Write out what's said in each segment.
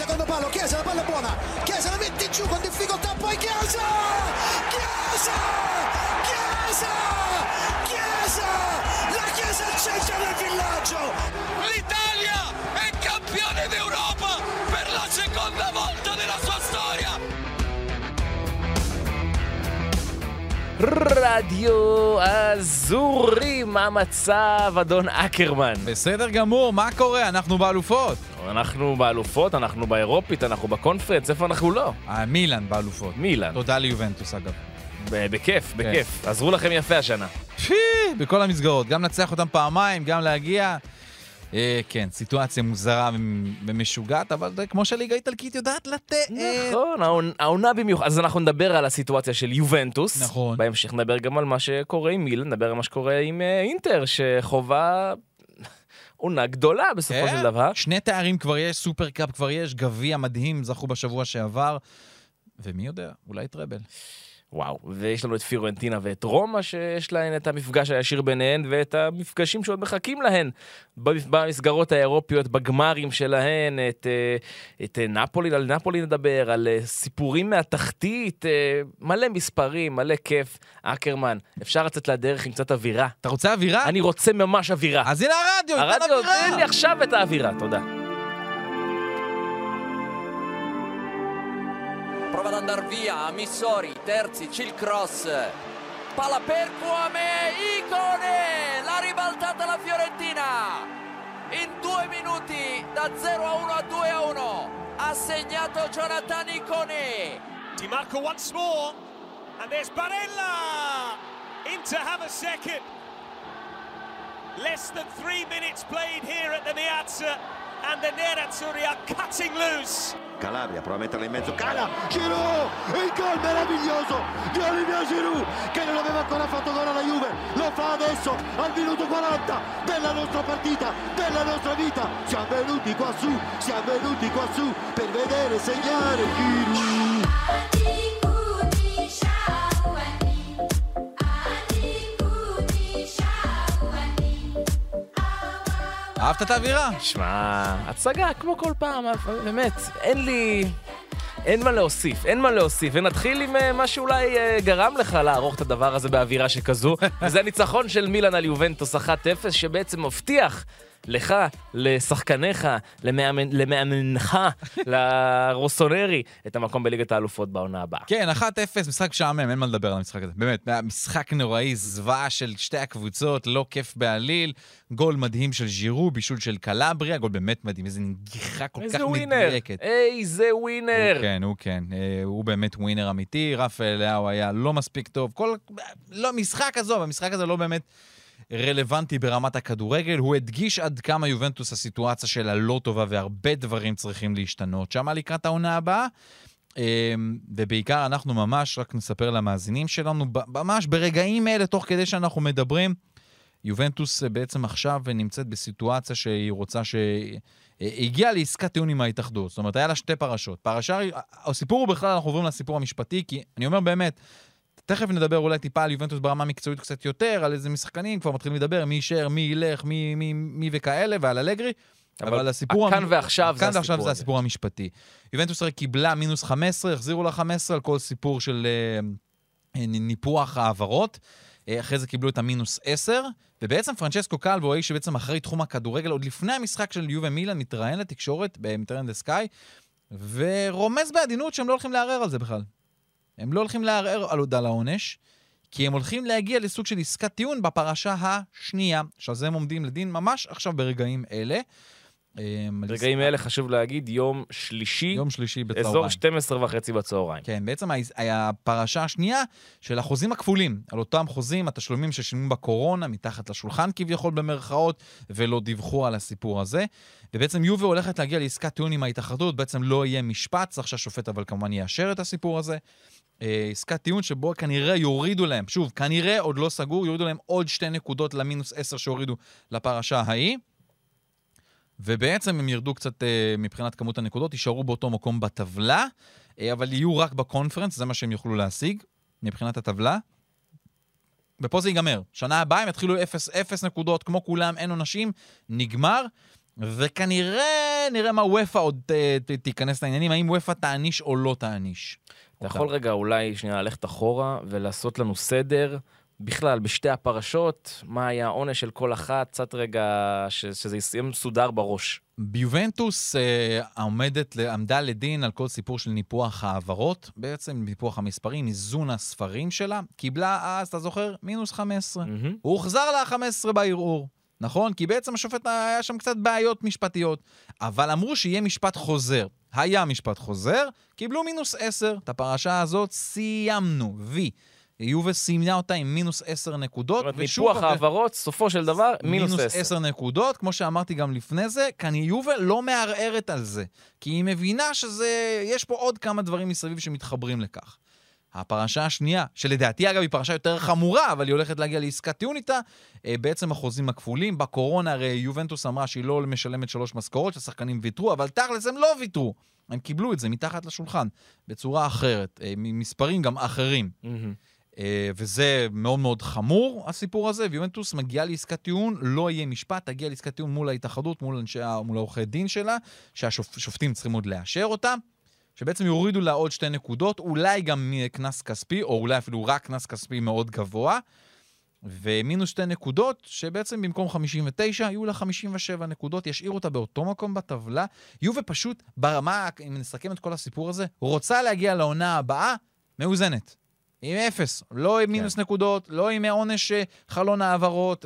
secondo palo, Chiesa, la palla è buona, Chiesa la mette giù con difficoltà, poi Chiesa! Chiesa! Chiesa! Chiesa! La Chiesa al centro del villaggio! L'Italia è campione d'Europa per la seconda volta nella sua storia! רדיו אזורי, מה המצב, אדון אקרמן? בסדר גמור, מה קורה? אנחנו באלופות. אנחנו באלופות, אנחנו באירופית, אנחנו בקונפרנס, איפה אנחנו לא? אה, מילאן באלופות. מילאן. תודה ליובנטוס אגב. בכיף, בכיף. עזרו לכם יפה השנה. בכל המסגרות, גם לנצח אותם פעמיים, גם להגיע. אה, כן, סיטואציה מוזרה ומשוגעת, אבל זה כמו שהליגה האיטלקית יודעת לתת. נכון, העונ- העונה במיוחד. אז אנחנו נדבר על הסיטואציה של יובנטוס. נכון. בהמשך נדבר גם על מה שקורה עם מילן, נדבר על מה שקורה עם אה, אינטר, שחובה עונה גדולה בסופו כן, של דבר. שני תארים כבר יש, סופר קאפ כבר יש, גביע מדהים, זכו בשבוע שעבר. ומי יודע, אולי טראבל. וואו, ויש לנו את פיורנטינה ואת רומא שיש להן את המפגש הישיר ביניהן ואת המפגשים שעוד מחכים להן במס- במסגרות האירופיות, בגמרים שלהן, את, אה, את אה, נפולי, על נפולי נדבר, על אה, סיפורים מהתחתית, מלא מספרים, מלא כיף. אקרמן, אפשר לצאת לדרך עם קצת אווירה. אתה רוצה אווירה? אני רוצה ממש אווירה. אז הנה הרדיו, הרדיו, אווירה. תן לי עכשיו את האווירה, תודה. Prova ad andare via, Missori, Terzic, il cross. Palla per Kwame, Icone! L'ha ribaltata la Fiorentina! In due minuti, da 0 a 1 a 2 a 1, ha segnato Jonathan Icone! Di Marco once more, and there's Barella! Inter have a second. Less than three minutes played here at the Miazza, and the Nerazzurri are cutting loose. Calabria prova a metterla in mezzo, Cala, Giroud, il gol meraviglioso di Olivier Giroud che non aveva ancora fatto gol alla Juve, lo fa adesso al minuto 40 della nostra partita, della nostra vita, siamo venuti qua su, siamo venuti qua su per vedere segnare Giroud. אהבת את האווירה? שמע, הצגה כמו כל פעם, באמת, אין לי... אין מה להוסיף, אין מה להוסיף, ונתחיל עם אה, מה שאולי אה, גרם לך לערוך את הדבר הזה באווירה שכזו, וזה הניצחון של מילאן על יובנטוס 1-0, שבעצם מבטיח לך, לשחקניך, למאמן, למאמנך, לרוסונרי, את המקום בליגת האלופות בעונה הבאה. כן, 1-0, משחק משעמם, אין מה לדבר על המשחק הזה. באמת, משחק נוראי, זוועה של שתי הקבוצות, לא כיף בעליל. גול מדהים של ז'ירו, בישול של קלבריה, גול באמת מדהים, איזה נגיחה כל כך איזה ווינר, מדויקת. איזה ווינר. הוא כן, הוא כן. אה, הוא באמת ווינר אמיתי, רפאל לאהו היה לא מספיק טוב. כל... לא, משחק עזוב, המשחק הזה לא באמת רלוונטי ברמת הכדורגל. הוא הדגיש עד כמה יובנטוס הסיטואציה שלה לא טובה והרבה דברים צריכים להשתנות שם לקראת העונה הבאה. אה, ובעיקר אנחנו ממש, רק נספר למאזינים שלנו, ממש ברגעים אלה, תוך כדי שאנחנו מדברים, יובנטוס אה, בעצם עכשיו נמצאת בסיטואציה שהיא רוצה ש... אה, הגיעה לעסקת טיעון עם ההתאחדות. זאת אומרת, היה לה שתי פרשות. פרשה, הסיפור הוא בכלל, אנחנו עוברים לסיפור המשפטי, כי אני אומר באמת, תכף נדבר אולי טיפה על יובנטוס ברמה מקצועית קצת יותר, על איזה משחקנים, כבר מתחילים לדבר, מי יישאר, מי ילך, מי, מי, מי וכאלה, ועל אלגרי. אבל, אבל הסיפור... כאן המ- ועכשיו זה כאן ועכשיו הסיפור זה. הסיפור המשפטי. יובנטוס הרי קיבלה מינוס 15, החזירו לה 15 על כל סיפור של אה, ניפוח העברות. אה, אחרי זה קיבלו את המינוס 10, ובעצם פרנצ'סקו קלבו, האיש שבעצם אחראי תחום הכדורגל, עוד לפני המשחק של יובה מילאן, מתראיין לתקשורת במטרן דה סקאי, ורומז בעדינות שהם לא הולכים לערער על זה בכלל. הם לא הולכים לערער על הודעה לעונש, כי הם הולכים להגיע לסוג של עסקת טיעון בפרשה השנייה, שעל זה הם עומדים לדין ממש עכשיו ברגעים אלה. אה, ברגעים אלה חשוב להגיד, יום שלישי, יום שלישי בצהריים. אזור 12 וחצי בצהריים. כן, בעצם הפרשה השנייה של החוזים הכפולים, על אותם חוזים, התשלומים ששילמו בקורונה, מתחת לשולחן כביכול במרכאות, ולא דיווחו על הסיפור הזה. ובעצם יובה הולכת להגיע לעסקת טיעון עם ההתאחדות, בעצם לא יהיה משפט, צריך שהשופט אבל כמובן יאשר את הסיפור הזה. אה, עסקת טיעון שבו כנראה יורידו להם, שוב, כנראה עוד לא סגור, יורידו להם עוד שתי נקודות למינוס עשר שהורידו לפרשה ההיא. ובעצם הם ירדו קצת אה, מבחינת כמות הנקודות, יישארו באותו מקום בטבלה, אה, אבל יהיו רק בקונפרנס, זה מה שהם יוכלו להשיג מבחינת הטבלה. ופה זה ייגמר. שנה הבאה הם יתחילו 0, 0 נקודות, כמו כולם, אין עונשים, נגמר. וכנראה, נראה מה וופא עוד אה, ת- תיכנס לעניינים, האם וופא תעניש או לא תעניש. אתה יכול רגע אולי שנייה ללכת אחורה ולעשות לנו סדר בכלל בשתי הפרשות, מה היה העונש של כל אחת, קצת רגע ש- שזה יהיה מסודר בראש. ביובנטוס אה, עומדת, עמדה לדין על כל סיפור של ניפוח העברות, בעצם ניפוח המספרים, איזון הספרים שלה, קיבלה אז, אתה זוכר? מינוס 15. מהמם. הוא הוחזר לה 15 בערעור, נכון? כי בעצם השופט היה שם קצת בעיות משפטיות. אבל אמרו שיהיה משפט חוזר. היה משפט חוזר, קיבלו מינוס 10. את הפרשה הזאת סיימנו, וי. יובל סיימנה אותה עם מינוס 10 נקודות. זאת אומרת, ניפוח העברות, סופו של דבר, מינוס 10. 10 נקודות, כמו שאמרתי גם לפני זה, כאן יובל לא מערערת על זה. כי היא מבינה שזה, יש פה עוד כמה דברים מסביב שמתחברים לכך. הפרשה השנייה, שלדעתי אגב היא פרשה יותר חמורה, אבל היא הולכת להגיע לעסקת טיעון איתה, אה, בעצם החוזים הכפולים. בקורונה הרי יובנטוס אמרה שהיא לא משלמת שלוש משכורות, שהשחקנים ויתרו, אבל תכלס הם לא ויתרו. הם קיבלו את זה מתחת לשולחן, בצורה אחרת, אה, ממספרים גם אחרים. אה, וזה מאוד מאוד חמור, הסיפור הזה, ויומנטוס מגיעה לעסקת טיעון, לא יהיה משפט, תגיע לעסקת טיעון מול ההתאחדות, מול אנשי, מול העורכי דין שלה, שהשופטים צריכים עוד לאשר אותה, שבעצם יורידו לה עוד שתי נקודות, אולי גם קנס כספי, או אולי אפילו רק קנס כספי מאוד גבוה, ומינוס שתי נקודות, שבעצם במקום 59, יהיו לה 57 נקודות, ישאירו אותה באותו מקום בטבלה. יובה פשוט, ברמה, אם נסכם את כל הסיפור הזה, רוצה להגיע לעונה הבאה מאוזנת. עם אפס, לא עם מינוס נקודות, לא עם עונש אה, חלון העברות,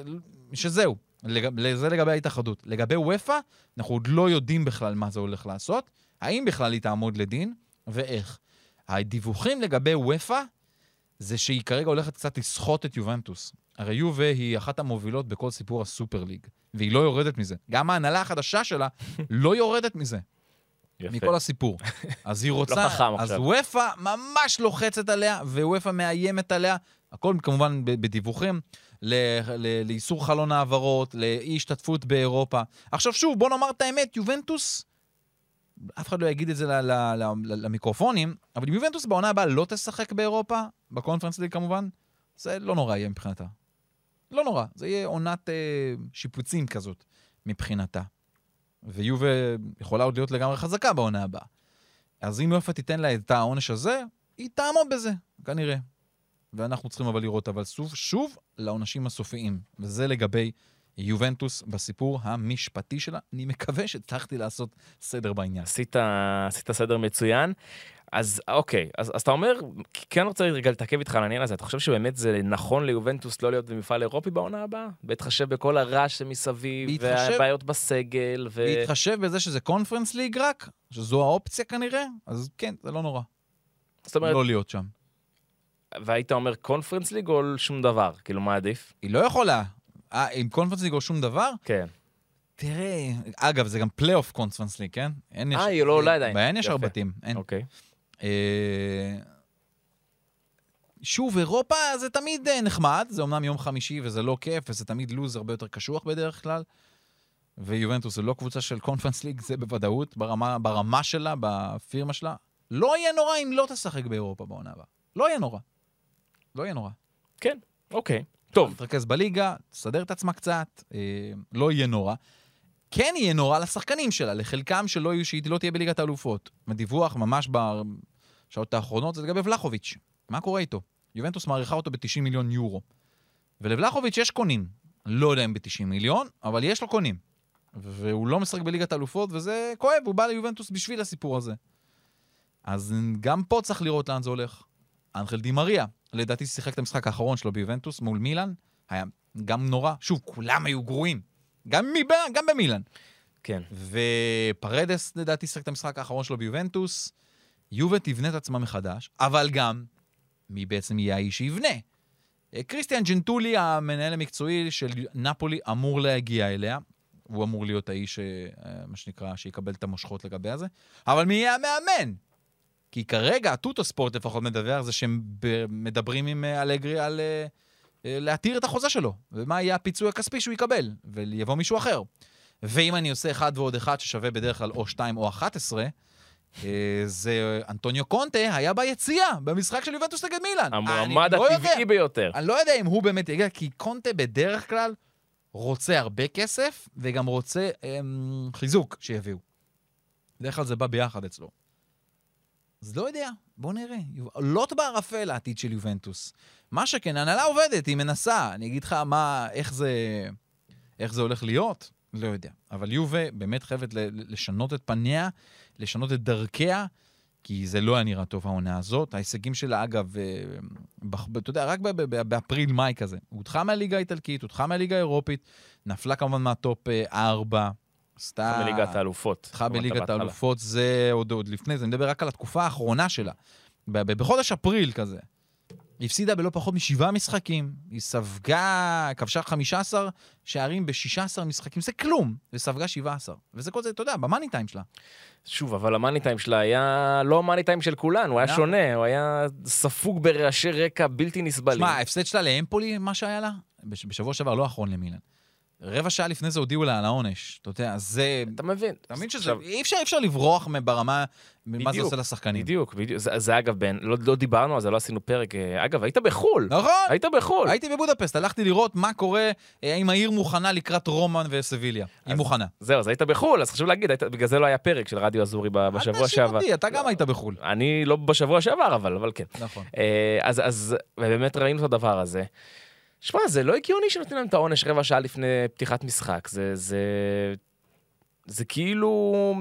שזהו. לג... זה לגבי ההתאחדות. לגבי וופא, אנחנו עוד לא יודעים בכלל מה זה הולך לעשות, האם בכלל היא תעמוד לדין, ואיך. הדיווחים לגבי וופא, זה שהיא כרגע הולכת קצת לסחוט את יובנטוס. הרי יובה היא אחת המובילות בכל סיפור הסופר ליג, והיא לא יורדת מזה. גם ההנהלה החדשה שלה לא יורדת מזה. יפה. מכל הסיפור. אז היא רוצה... לא חכם אז. וופא ממש לוחצת עליה, ווופא מאיימת עליה, הכל כמובן בדיווחים, לאיסור חלון העברות, לאי השתתפות באירופה. עכשיו שוב, בוא נאמר את האמת, יובנטוס, אף אחד לא יגיד את זה למיקרופונים, אבל אם יובנטוס בעונה הבאה לא תשחק באירופה, בקונפרנס ליג כמובן, זה לא נורא יהיה מבחינתה. לא נורא, זה יהיה עונת אה, שיפוצים כזאת מבחינתה. ויובה יכולה עוד להיות לגמרי חזקה בעונה הבאה. אז אם יופה תיתן לה את העונש הזה, היא תעמוד בזה, כנראה. ואנחנו צריכים אבל לראות, אבל שוב, שוב לעונשים הסופיים. וזה לגבי יובנטוס בסיפור המשפטי שלה. אני מקווה שהצלחתי לעשות סדר בעניין. עשית, עשית סדר מצוין. אז אוקיי, אז, אז אתה אומר, כן רוצה רגע להתעכב איתך על העניין הזה, אתה חושב שבאמת זה נכון ליובנטוס לא להיות במפעל אירופי בעונה הבאה? בהתחשב בכל הרעש שמסביב, בהתחשב- והבעיות בסגל, ו... בהתחשב בזה שזה קונפרנס ליג רק, שזו האופציה כנראה, אז כן, זה לא נורא. זאת אומרת, לא להיות שם. והיית אומר קונפרנס ליג או שום דבר? כאילו, מה עדיף? היא לא יכולה. אה, עם קונפרנס ליג או שום דבר? כן. תראה, אגב, זה גם פלייאוף קונפרנס ליג, כן? אה, היא לא עולה עדיין. בהן יש יפה. ארבע בתים, אין. אוקיי. אה, שוב, אירופה זה תמיד אה, נחמד, זה אמנם יום חמישי וזה לא כיף, וזה תמיד לוז הרבה יותר קשוח בדרך כלל. ויובנטוס זה לא קבוצה של קונפרנס ליג, זה בוודאות, ברמה, ברמה שלה, בפירמה שלה. לא יהיה נורא אם לא תשחק באירופה בעונה הבאה. לא יהיה נורא. לא יהיה נורא. כן, אוקיי. טוב, תתרכז בליגה, תסדר את עצמה קצת, אה, לא יהיה נורא. כן יהיה נורא לשחקנים שלה, לחלקם שלא יהיו, שהיא לא תהיה בליגת האלופות. הדיווח ממש בשעות האחרונות זה לגבי ולחוביץ'. מה קורה איתו? יובנטוס מעריכה אותו ב-90 מיליון יורו. ולוולחוביץ' יש קונים. לא יודע אם ב-90 מיליון, אבל יש לו קונים. והוא לא משחק בליגת האלופות, וזה כואב, הוא בא ליובנטוס בשביל הסיפור הזה. אז גם פה צריך לראות לאן זה הולך. אנחל דימריה, לדעתי שיחק את המשחק האחרון שלו ביובנטוס מול מילאן, היה גם נורא. שוב, כולם היו גרועים. גם, מב... גם במילאן. כן. ופרדס, לדעתי, שיחק את המשחק האחרון שלו ביובנטוס. יובה תבנה את עצמה מחדש, אבל גם, מי בעצם יהיה האיש שיבנה? אה, קריסטיאן ג'נטולי, המנהל המקצועי של נפולי, אמור להגיע אליה. הוא אמור להיות האיש, אה, מה שנקרא, שיקבל את המושכות לגבי הזה. אבל מי יהיה המאמן? כי כרגע, הטוטו ספורט לפחות מדווח זה שהם מדברים עם אה, אלגרי על אה, אה, להתיר את החוזה שלו, ומה יהיה הפיצוי הכספי שהוא יקבל, ויבוא מישהו אחר. ואם אני עושה אחד ועוד אחד ששווה בדרך כלל או שתיים או אחת עשרה, אה, זה אנטוניו קונטה היה ביציאה במשחק של יובנטוס נגד מילאן. המועמד לא יודע- הטבעי ביותר. אני לא יודע אם הוא באמת יגיע, כי קונטה בדרך כלל רוצה הרבה כסף, וגם רוצה אמ, חיזוק שיביאו. בדרך כלל זה בא ביחד אצלו. אז לא יודע, בוא נראה. לוט בערפל העתיד של יובנטוס. מה שכן, ההנהלה עובדת, היא מנסה. אני אגיד לך מה, איך זה, איך זה הולך להיות, לא יודע. אבל יובה באמת חייבת לשנות את פניה, לשנות את דרכיה, כי זה לא היה נראה טוב העונה הזאת. ההישגים שלה, אגב, אה, אתה יודע, רק באפריל-מאי כזה. הודחה מהליגה האיטלקית, הודחה מהליגה האירופית, נפלה כמובן מהטופ אה, ארבע. עשתה... בליגת האלופות. התחלה בליגת. האלופות, זה עוד, עוד לפני זה, אני מדבר רק על התקופה האחרונה שלה. בחודש אפריל כזה. היא הפסידה בלא פחות משבעה משחקים, היא ספגה, כבשה 15 שערים ב-16 משחקים, זה כלום, וספגה 17. וזה כל זה, אתה יודע, במאני טיים שלה. שוב, אבל המאני טיים שלה היה לא המאני טיים של כולנו, הוא היה למה? שונה, הוא היה ספוג ברעשי רקע בלתי נסבלים. שמע, ההפסד שלה לאמפולי, מה שהיה לה, בש- בשבוע שעבר, לא האחרון למילן. רבע שעה לפני זה הודיעו לה על העונש. אתה יודע, זה... אתה מבין? אתה מבין שזה... עכשיו, אי אפשר, אי אפשר לברוח ברמה, מה זה עושה לשחקנים. בדיוק, בדיוק. זה, זה אגב, בין, לא, לא דיברנו על זה, לא עשינו פרק. אה, אגב, היית בחו"ל. נכון. היית בחו"ל. הייתי בבודפסט, הלכתי לראות מה קורה, אה, האם העיר מוכנה לקראת רומן וסביליה. היא אז- מוכנה. זהו, אז היית בחו"ל, אז חשוב להגיד, היית, בגלל זה לא היה פרק של רדיו אזורי בשבוע אל תאשים שעבר. אותי, אתה גם היית בחו"ל. אני לא בשבוע שעבר, אבל, אבל כן. נכון. אה, אז, אז באמת ראינו את הדבר הזה. שמע, זה לא הגיוני שנותנים להם את העונש רבע שעה לפני פתיחת משחק. זה, זה, זה כאילו...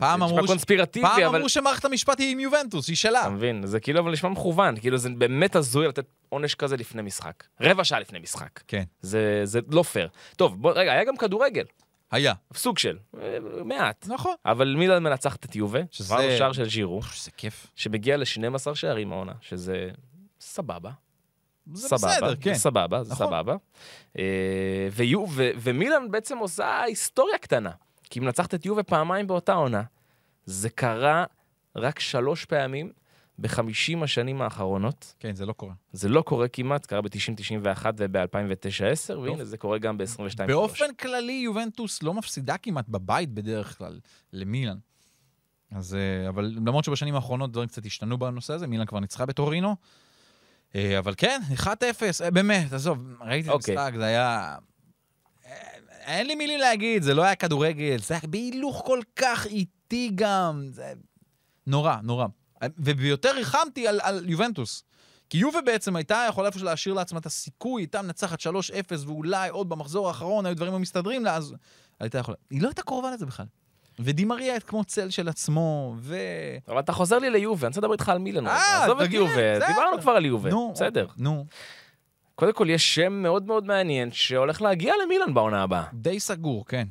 פעם נשמע אמרו ש- קונספירטיבי, פעם אבל... אמרו שמערכת המשפט היא עם יובנטוס, היא שלה. אתה מבין? זה כאילו אבל נשמע מכוון, כאילו זה באמת הזוי לתת עונש כזה לפני משחק. רבע שעה לפני משחק. כן. זה, זה לא פייר. טוב, בוא, רגע, היה גם כדורגל, היה. סוג של, אה, מעט. נכון. אבל מילאן מנצחת את יובה, שזה- שער של ז'ירו, זה כיף. שמגיע ל-12 שערים העונה, שזה סבבה. זה סבבה, בסדר, כן. זה סבבה, זה נכון. סבבה. אה, ויו, ו, ומילאן בעצם עושה היסטוריה קטנה, כי היא מנצחת את יובה פעמיים באותה עונה. זה קרה רק שלוש פעמים בחמישים השנים האחרונות. כן, זה לא קורה. זה לא קורה כמעט, קרה ב-90-91 וב-2009-10, והנה זה קורה גם ב-22-3. באופן כללי, יובנטוס לא מפסידה כמעט בבית בדרך כלל למילאן. אז, אה, אבל למרות שבשנים האחרונות דברים קצת השתנו בנושא הזה, מילאן כבר ניצחה בטורינו. אה, אבל כן, 1-0, אה, באמת, עזוב, ראיתי את אוקיי. המשחק, זה היה... אה, אין לי מילים להגיד, זה לא היה כדורגל, זה היה בהילוך כל כך איטי גם, זה נורא, נורא. וביותר ריחמתי על, על יובנטוס. כי יובה בעצם הייתה יכולה איפשהו להשאיר לעצמה את הסיכוי, הייתה מנצחת 3-0 ואולי עוד במחזור האחרון היו דברים המסתדרים לה, אז הייתה יכולה. היא לא הייתה קרובה לזה בכלל. ודימריה כמו צל של עצמו, ו... אבל אתה חוזר לי ליובה, אני רוצה לדבר איתך על מילאן. אה, עזוב את יובה. דיברנו כבר על יובה, נו, בסדר. נו, קודם כל, יש שם מאוד מאוד מעניין שהולך להגיע למילאן בעונה הבאה. די סגור, כן.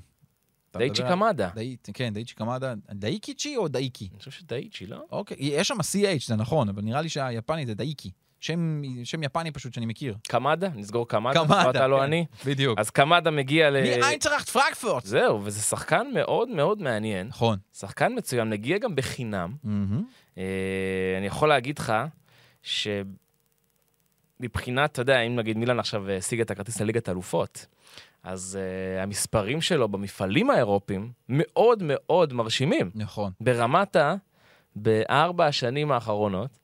מדבר- קמדה. כן, דייצ'י קמדה. דאיקיצ'י או דאיקי? אני חושב שדייצ'י, לא? אוקיי, יש שם CH, זה נכון, אבל נראה לי שהיפני זה דאיקי. שם, שם יפני פשוט שאני מכיר. קמדה? נסגור קמדה? קמדה, לא אתה, לא כן. אני? בדיוק. אז קמדה מגיע ל... מאיינטראכט פרנקפורט. זהו, וזה שחקן מאוד מאוד מעניין. נכון. שחקן מצוין, מגיע גם בחינם. מהמם. אה, אני יכול להגיד לך שמבחינת, אתה יודע, אם נגיד מילאן עכשיו השיג את הכרטיס לליגת אלופות, אז uh, המספרים שלו במפעלים האירופיים מאוד מאוד מרשימים. נכון. ברמת ה... בארבע השנים האחרונות,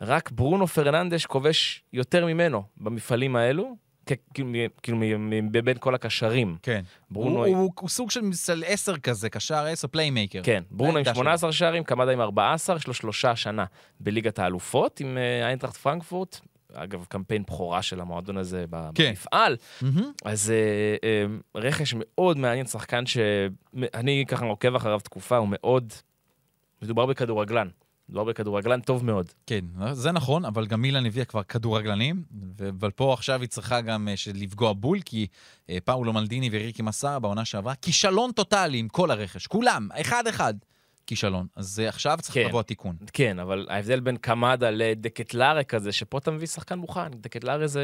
רק ברונו פרננדש כובש יותר ממנו במפעלים האלו, כאילו כאילו מבין כל הקשרים. כן. ברונו... הוא, הוא, הוא סוג של מסל עשר כזה, קשר עשר playmaker. כן, ברונו עם העמדה 18 שערים, קמדה עם 14, יש לו שלושה השנה בליגת האלופות עם אה, איינטראכט פרנקפורט. אגב, קמפיין בכורה של המועדון הזה כן. במפעל. מהמם. אז אה, אה, רכש מאוד מעניין, שחקן שאני ככה עוקב אחריו תקופה, הוא מאוד... מדובר בכדורגלן. מדובר בכדורגלן טוב מאוד. כן, זה נכון, אבל גם מילאן הביאה כבר כדורגלנים, אבל פה עכשיו היא צריכה גם אה, לפגוע בול, כי אה, פאולו מלדיני וריקי מסארה בעונה שעברה, כישלון טוטאלי עם כל הרכש, כולם, אחד-אחד, כישלון. אז אה, עכשיו צריך כן. לבוא התיקון. כן, אבל ההבדל בין קמדה לדקטלרה כזה, שפה אתה מביא שחקן מוכן, דקטלרה זה...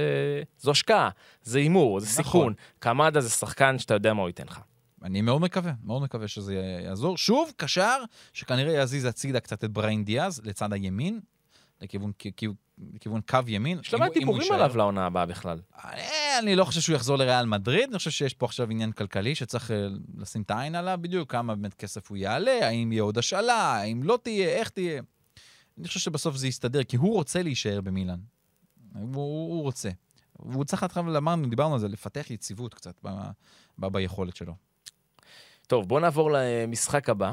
זו השקעה, זה הימור, זה נכון. סיכון. קמדה זה שחקן שאתה יודע מה הוא ייתן לך. אני מאוד מקווה, מאוד מקווה שזה יעזור. שוב, קשר, שכנראה יזיז הצידה קצת את בריין דיאז לצד הימין, לכיוון, כ- כ- לכיוון קו ימין. יש הוא דיבורים. עליו לעונה הבאה בכלל. אה, אני לא חושב שהוא יחזור לריאל מדריד, אני חושב שיש פה עכשיו עניין כלכלי שצריך אה, לשים את העין עליו בדיוק, כמה באמת כסף הוא יעלה, האם יהיה עוד השאלה, האם לא תהיה, איך תהיה. אני חושב שבסוף זה יסתדר, כי הוא רוצה להישאר במילאן. הוא, הוא רוצה. והוא צריך להתחיל, אמרנו, דיברנו על זה, לפתח יציבות קצת ב, ב, ביכולת שלו. טוב, בואו נעבור למשחק הבא.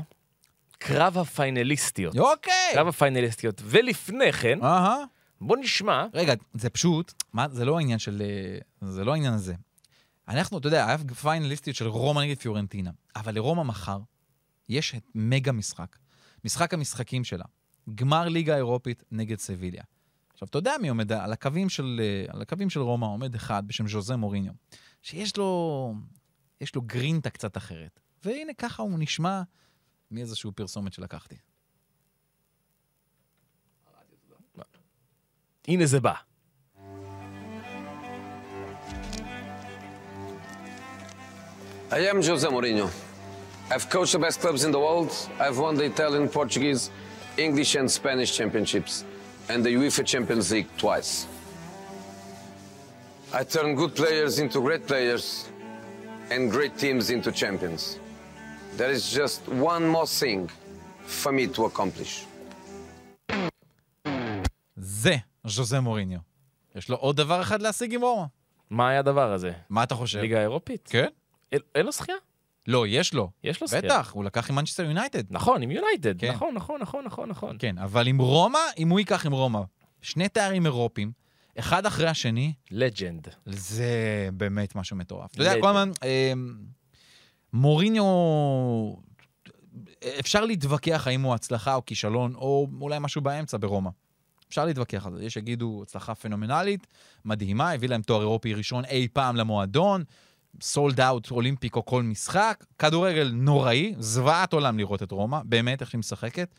קרב הפיינליסטיות. אוקיי! קרב הפיינליסטיות. ולפני כן, אהה. בואו נשמע, רגע, זה פשוט, מה, זה לא העניין של... אה, זה לא העניין הזה. אנחנו, אתה יודע, היה פיינליסטיות של רומא נגד פיורנטינה, אבל לרומא מחר יש את מגה משחק. משחק המשחקים שלה. גמר ליגה אירופית נגד סביליה. עכשיו, אתה יודע מי עומד על הקווים של, אה, על הקווים של רומא, עומד אחד בשם ז'וזה מוריניו, שיש לו, יש לו גרינטה קצת אחרת. והנה, ככה הוא נשמע מאיזשהו פרסומת שלקחתי. הנה זה בא. I am Jose Mourinho. I've coached the best clubs in the world. I've won the Italian, Portuguese, English, and Spanish championships, and the UEFA Champions League twice. I turn good players into great players, and great teams into champions. There is just one more thing for me to accomplish. זה ז'וזה מוריניו. יש לו עוד דבר אחד להשיג עם רומא. מה היה הדבר הזה? מה אתה חושב? ליגה אירופית? כן? אין- אין לו זכייה? לא, יש לו. יש לו זכייה. בטח, הוא לקח עם מנצ'סטר יונייטד. נכון, עם יונייטד. כן. נכון, נכון, נכון, נכון, נכון. כן, אבל עם רומא, אם הוא ייקח עם רומא שני תארים אירופיים, אחד אחרי השני, legend. זה באמת משהו מטורף. אתה יודע. כל הזמן, אה, מוריניו, אפשר להתווכח האם הוא הצלחה או כישלון, או אולי משהו באמצע ברומא. אפשר להתווכח על זה. יש שיגידו הצלחה פנומנלית, מדהימה, הביא להם תואר אירופי ראשון אי פעם למועדון, סולד אאוט אולימפיק או כל משחק, כדורגל נוראי, זוועת עולם לראות את רומא, באמת, איך שהיא משחקת.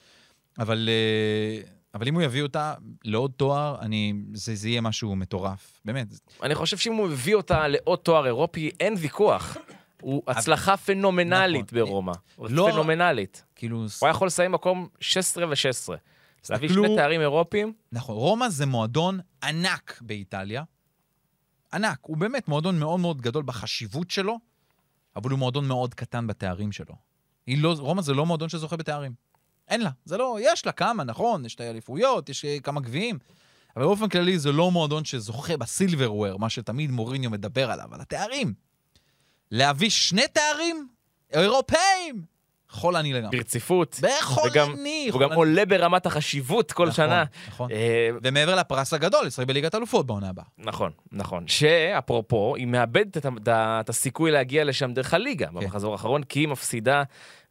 אבל, אה, אבל אם הוא יביא אותה לעוד תואר, אני, זה, זה יהיה משהו מטורף. באמת, אני חושב שאם הוא מביא אותה לעוד תואר אירופי, אין ויכוח. הוא הצלחה פנומנלית נכון. ברומא. לא- פנומנלית. כאילו... הוא היה יכול לסיים מקום 16 ו-16. להביא שני תארים אירופיים, נכון, רומא זה מועדון ענק באיטליה. ענק. הוא באמת מועדון מאוד מאוד גדול בחשיבות שלו, אבל הוא מועדון מאוד קטן בתארים שלו. לא, רומא זה לא מועדון שזוכה בתארים. אין לה. זה לא, יש לה כמה, נכון, יש את האליפויות, יש אה, כמה גביעים, אבל באופן כללי זה לא מועדון שזוכה בסילברוויר, מה שתמיד מוריניו מדבר עליו, על התארים. להביא שני תארים אירופאים! חולני לגמרי. ברציפות. בחולני, וגם- הוא גם. עולה ברמת החשיבות כל נכון, שנה. נכון. אה, ומעבר לפרס הגדול, לשחק בליגת אלופות בעונה הבאה. נכון, נכון. שאפרופו, היא מאבדת את, ה- את הסיכוי להגיע לשם דרך הליגה כן. במחזור האחרון, כי היא מפסידה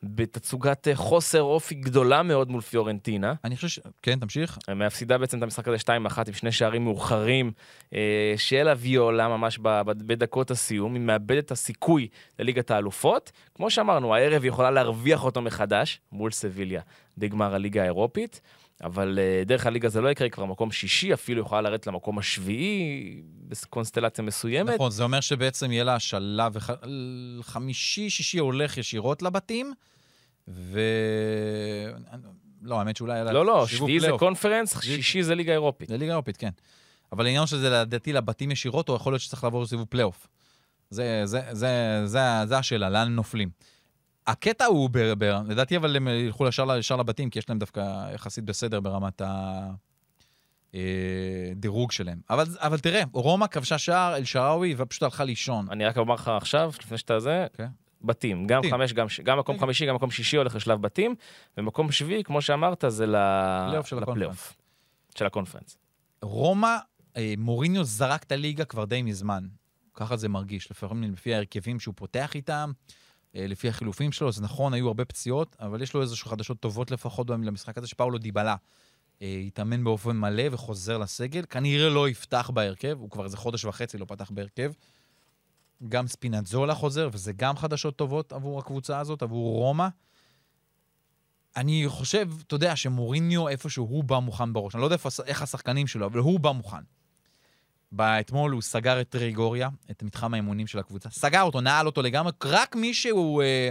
בתצוגת אה, חוסר אופי גדולה מאוד מול פיורנטינה. אני חושב ש... כן, תמשיך. מפסידה בעצם את המשחק הזה 2-1 עם שני שערים מאוחרים אה, של הוויולה ממש בדקות הסיום, היא מאבדת את הסיכוי לליגת האלופות. כמו שאמרנו, הערב היא יכולה להרוויח אותו מחדש מול סביליה בגמר הליגה האירופית, אבל אה, דרך הליגה זה לא יקרה, כבר מקום שישי, אפילו יכולה לרדת למקום השביעי בקונסטלציה מסוימת. נכון, זה אומר שבעצם יהיה לה שלב וח... חמישי, שישי הולך ישירות לבתים, ו... לא, האמת שאולי... היה לה לא, לא, שביעי זה. קונפרנס, שישי זה ליגה אירופית. זה ליגה אירופית, כן. אבל העניין שזה לדעתי לבתים ישירות, או יכול להיות שצריך לעבור סיבוב פלייאוף. זה, זה, זה, זה, זה השאלה, לאן נופלים. הקטע הוא, ב, ב, לדעתי, אבל הם ילכו ישר, לבתים, כי יש להם דווקא יחסית בסדר ברמת הדירוג שלהם. אבל, אבל תראה, רומא כבשה שער, אל-שעראוי, ופשוט הלכה לישון. אני רק אומר לך עכשיו, לפני שאתה זה, אוקיי. בתים. גם בתים. חמש, גם, גם מקום כן. חמישי, גם מקום שישי הולך לשלב בתים, ומקום שביעי, כמו שאמרת, זה ל... פלייאוף של לפלייאוף. של הקונפרנס. רומא, אה, מוריניו זרק את הליגה כבר די מזמן. ככה זה מרגיש, לפעמים לפי ההרכבים שהוא פותח איתם, אה, לפי החילופים שלו, זה נכון, היו הרבה פציעות, אבל יש לו איזשהו חדשות טובות לפחות למשחק הזה, שפאולו דיבלה אה, התאמן באופן מלא וחוזר לסגל. כנראה לא יפתח בהרכב, הוא כבר איזה חודש וחצי לא פתח בהרכב. גם ספינצזולה חוזר, וזה גם חדשות טובות עבור הקבוצה הזאת, עבור רומא. אני חושב, אתה יודע, שמוריניו איפשהו, הוא בא מוכן בראש. אני לא יודע איך השחקנים שלו, אבל הוא בא מוכן. אתמול הוא סגר את טריגוריה, את מתחם האימונים של הקבוצה. סגר אותו, נעל אותו לגמרי. רק מי שהוא אה,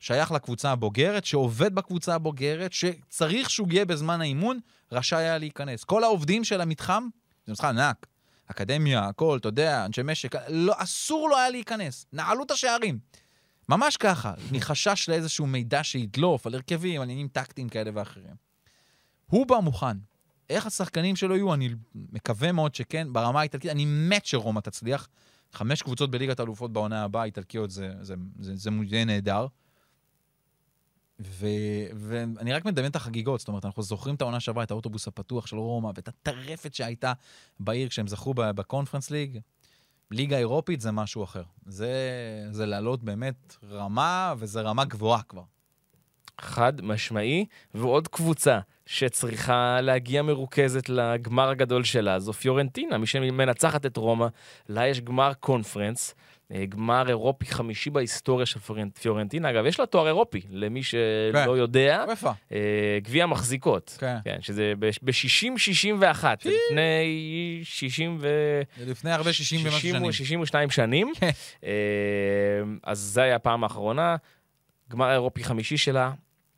שייך לקבוצה הבוגרת, שעובד בקבוצה הבוגרת, שצריך שהוא יהיה בזמן האימון, רשאי היה להיכנס. כל העובדים של המתחם, זה מתחם ענק, אקדמיה, הכל, אתה יודע, אנשי משק, לא, אסור לו היה להיכנס. נעלו את השערים. ממש ככה, מחשש לאיזשהו מידע שידלוף על הרכבים, על עניינים טקטיים כאלה ואחרים. הוא בא מוכן. איך השחקנים שלו יהיו, אני מקווה מאוד שכן, ברמה האיטלקית, אני מת שרומא תצליח. חמש קבוצות בליגת האלופות בעונה הבאה, איטלקיות, זה, זה, זה, זה, יהיה נהדר. ו, ואני רק מדמיין את החגיגות, זאת אומרת, אנחנו זוכרים את העונה שעברה, את האוטובוס הפתוח של רומא, ואת הטרפת שהייתה בעיר כשהם זכו בקונפרנס ליג. ליגה אירופית זה משהו אחר. זה, זה לעלות באמת רמה, וזה רמה גבוהה כבר. חד משמעי, ועוד קבוצה שצריכה להגיע מרוכזת לגמר הגדול שלה, זו פיורנטינה, מי שמנצחת את רומא, לה יש גמר קונפרנס, אה, גמר אירופי חמישי בהיסטוריה של פיורנט- פיורנטינה. אגב, יש לה תואר אירופי, למי שלא כן. יודע, איפה? אה, גביע המחזיקות. כן. כן, שזה ב-60-61, לפני 60 ו... לפני הרבה 60 ומשהו 60 שנים. או 62 שנים. כן. אה, אז זה היה הפעם האחרונה. גמר האירופי חמישי שלה,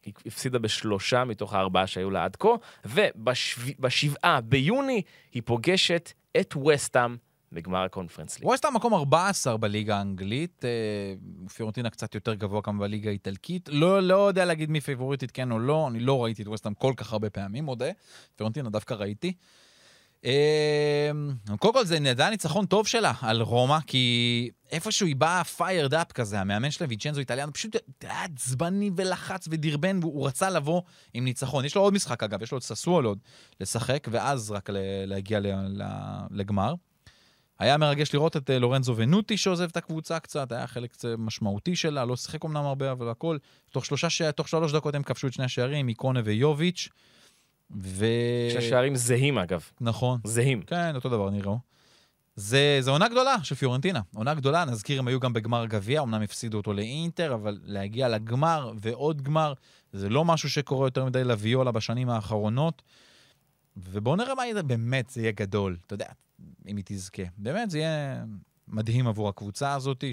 היא הפסידה בשלושה מתוך הארבעה שהיו לה עד כה, ובשבעה ביוני היא פוגשת את וסטאם בגמר הקונפרנס ליג. ווסטהאם מקום 14 בליגה האנגלית, אה, פיורנטינה קצת יותר גבוה כמה בליגה האיטלקית. לא, לא יודע להגיד מי פייבוריטית כן או לא, אני לא ראיתי את ווסטהאם כל כך הרבה פעמים, מודה. פיורנטינה דווקא ראיתי. אה, קודם כל זה עדיין ניצחון טוב שלה על רומא, כי איפשהו היא באה פיירד אפ כזה, המאמן שלהם, ויצ'נזו איטליאנו, פשוט היה עצבני ולחץ ודרבן, והוא רצה לבוא עם ניצחון. יש לו עוד משחק אגב, יש לו את ססואל עוד לשחק, ואז רק להגיע לגמר. היה מרגש לראות את אה, לורנזו ונוטי שעוזב את הקבוצה קצת, היה חלק קצת משמעותי שלה, לא שיחק אמנם הרבה, אבל הכל. תוך, שלושה. תוך שלוש דקות הם כבשו את שני השערים, מיקונה ויוביץ'. ו... שהשערים זהים אגב, נכון. זהים. כן, אותו דבר נראו. זה, זה עונה גדולה של פיורנטינה. עונה גדולה, נזכיר, הם היו גם בגמר גביע, אמנם הפסידו אותו לאינטר, אבל להגיע לגמר ועוד גמר, זה לא משהו שקורה יותר מדי לוויולה בשנים האחרונות. ובואו נראה מה יהיה, באמת זה יהיה גדול, אתה יודע, אם היא תזכה. באמת, זה יהיה מדהים עבור הקבוצה הזאת,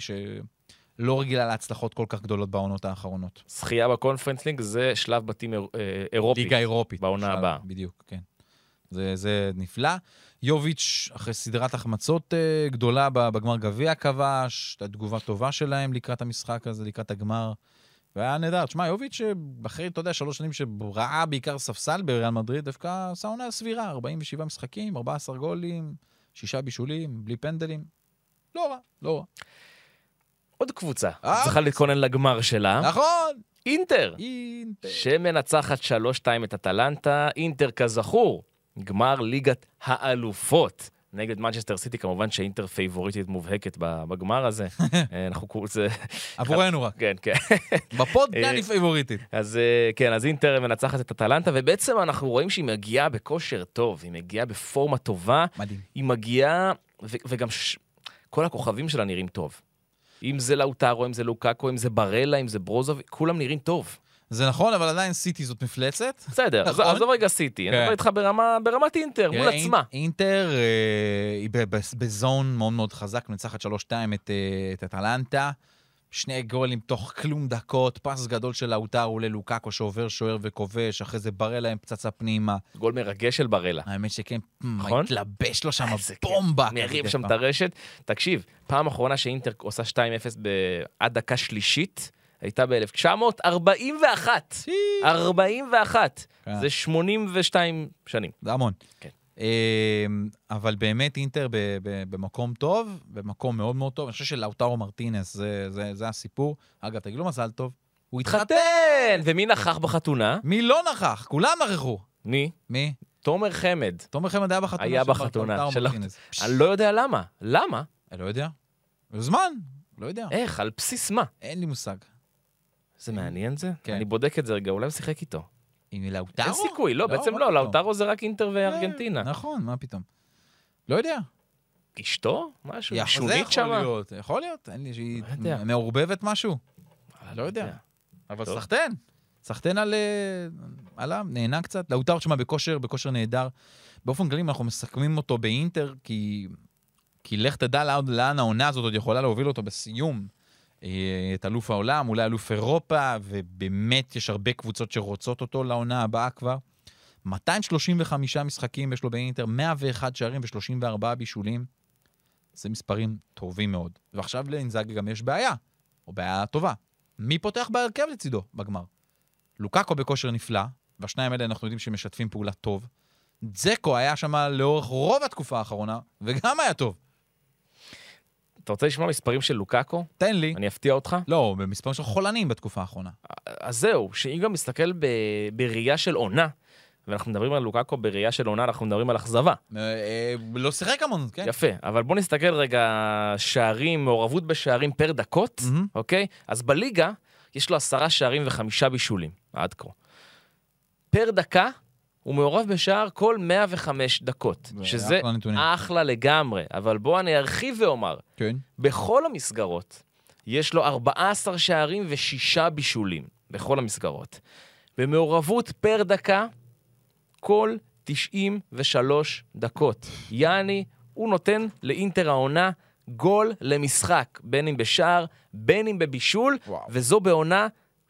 שלא רגילה להצלחות כל כך גדולות בעונות האחרונות. זכייה בקונפרנס ליג זה שלב בתים אה, אירופי. ליגה אירופית. בעונה הבאה. בדיוק, כן. זה, זה נפלא. יוביץ', אחרי סדרת החמצות uh, גדולה בגמר גביע כבש, תגובה טובה שלהם לקראת המשחק הזה, לקראת הגמר. והיה נהדר. תשמע, יוביץ', אה, אחרי, אתה יודע, שלוש שנים שראה בעיקר ספסל בריאל מדריד, דווקא עשה עונה סבירה, 47 משחקים, 14 גולים, שישה בישולים, בלי פנדלים. לא רע, לא רע. עוד קבוצה, אה, צריכה להתכונן לגמר שלה, נכון! אינטר. אינטר. שמנצחת 3-2 את אטלנטה, אינטר כזכור, גמר ליגת האלופות. נגד מנצ'סטר סיטי, כמובן שאינטר פייבוריטית מובהקת בגמר הזה. אה, אנחנו קוראים לזה... עבורנו רק. כן, כן. בפוד אה, אני פייבוריטית. אז כן, אז אינטר מנצחת את אטלנטה, ובעצם אנחנו רואים שהיא מגיעה בכושר טוב, היא מגיעה בפורמה טובה, מדהים. היא מגיעה, וגם. כל הכוכבים שלה נראים טוב. אם זה לאוטרו, אם זה לוקאקו, אם זה ברלה, אם זה ברוזוב, כולם נראים טוב. זה נכון, אבל עדיין סיטי זאת מפלצת. בסדר, נכון. עזוב רגע סיטי, אני כן. מדבר איתך ברמה, ברמת אינטר, מול תראה, עצמה. אינ- אינטר אה, היא בזון מאוד מאוד חזק, מנצחת 3-2 את, אה, את אטלנטה. שני גולים תוך כלום דקות, פס גדול של לאוטרו ללוקאקו שעובר שוער וכובש, אחרי זה ברא להם פצצה פנימה. גול מרגש של ברלה. האמת שכן, נכון? התלבש לו שם. בומבה. מרים שם. את הרשת. תקשיב, פעם אחרונה שאינטר עושה 2-0 ב- עד דקה שלישית, הייתה ב-1941. 41. כן. זה 82 שנים. זה המון. כן. אה, אבל באמת אינטר ב- ב- במקום טוב, במקום מאוד מאוד טוב. אני חושב שלאוטרו מרטינס, זה, זה, זה הסיפור. אגב, תגיד לו מזל טוב. הוא התחתן! ומי נכח בחתונה? מי לא נכח? כולם נכחו. מי? מי? תומר חמד. תומר חמד היה בחתונה היה בחתונה של- מרטינס. אני לא יודע למה. למה? אני לא יודע. זמן, לא יודע. איך? על בסיס מה? אין לי מושג. זה מעניין זה? כן. אני בודק את זה רגע, אולי הוא שיחק איתו. עם לאוטרו? אין סיכוי, לא, בעצם מה לא? לאוטרו זה רק אינטר וארגנטינה. נכון, מה פתאום. לא יודע. אשתו? משהו? יכול- זה שונית יכול שמה? להיות, יכול להיות, אין לי שהיא לא. מעורבבת משהו. לא יודע. אבל. סחטיין. סחטיין על... אה, עליו, נהנה קצת. לאוטרו, תשמע, בכושר, בכושר נהדר. באופן כללי, אנחנו מסכמים אותו באינטר, כי... כי לך תדע לאן העונה הזאת עוד יכולה להוביל אותו בסיום. אה, את אלוף העולם, אולי אלוף אירופה, ובאמת יש הרבה קבוצות שרוצות אותו לעונה הבאה כבר. 235 משחקים יש לו באינטר, 101 שערים ו-34 בישולים. זה מספרים טובים מאוד. ועכשיו לאינזאגי גם יש בעיה, או בעיה טובה. מי פותח בהרכב לצידו בגמר? לוקאקו בכושר נפלא, והשניים האלה אנחנו יודעים שמשתפים פעולה טוב. זקו היה שם לאורך רוב התקופה האחרונה, וגם היה טוב. אתה רוצה לשמוע מספרים של לוקאקו? תן לי. אני אפתיע אותך. לא, במספרים של חולנים בתקופה האחרונה. אז זהו, שאם גם מסתכל ב... בראייה של עונה, ואנחנו מדברים על לוקאקו בראייה של עונה, אנחנו מדברים על אכזבה. אה, אה, לא שיחק המון, כן. יפה, אבל בוא נסתכל רגע, שערים, מעורבות בשערים פר דקות. אוקיי? אז בליגה יש לו עשרה שערים וחמישה בישולים, עד כה. פר דקה, הוא מעורב בשער כל 105 דקות, זה שזה אחלה נתונים. אחלה לגמרי. אבל בוא אני ארחיב ואומר, כן. בכל המסגרות יש לו 14 שערים ושישה בישולים, בכל המסגרות. במעורבות פר דקה, כל 93 דקות. יעני, הוא נותן לאינטר העונה גול למשחק, בין אם בשער, בין אם בבישול, וואו. וזו בעונה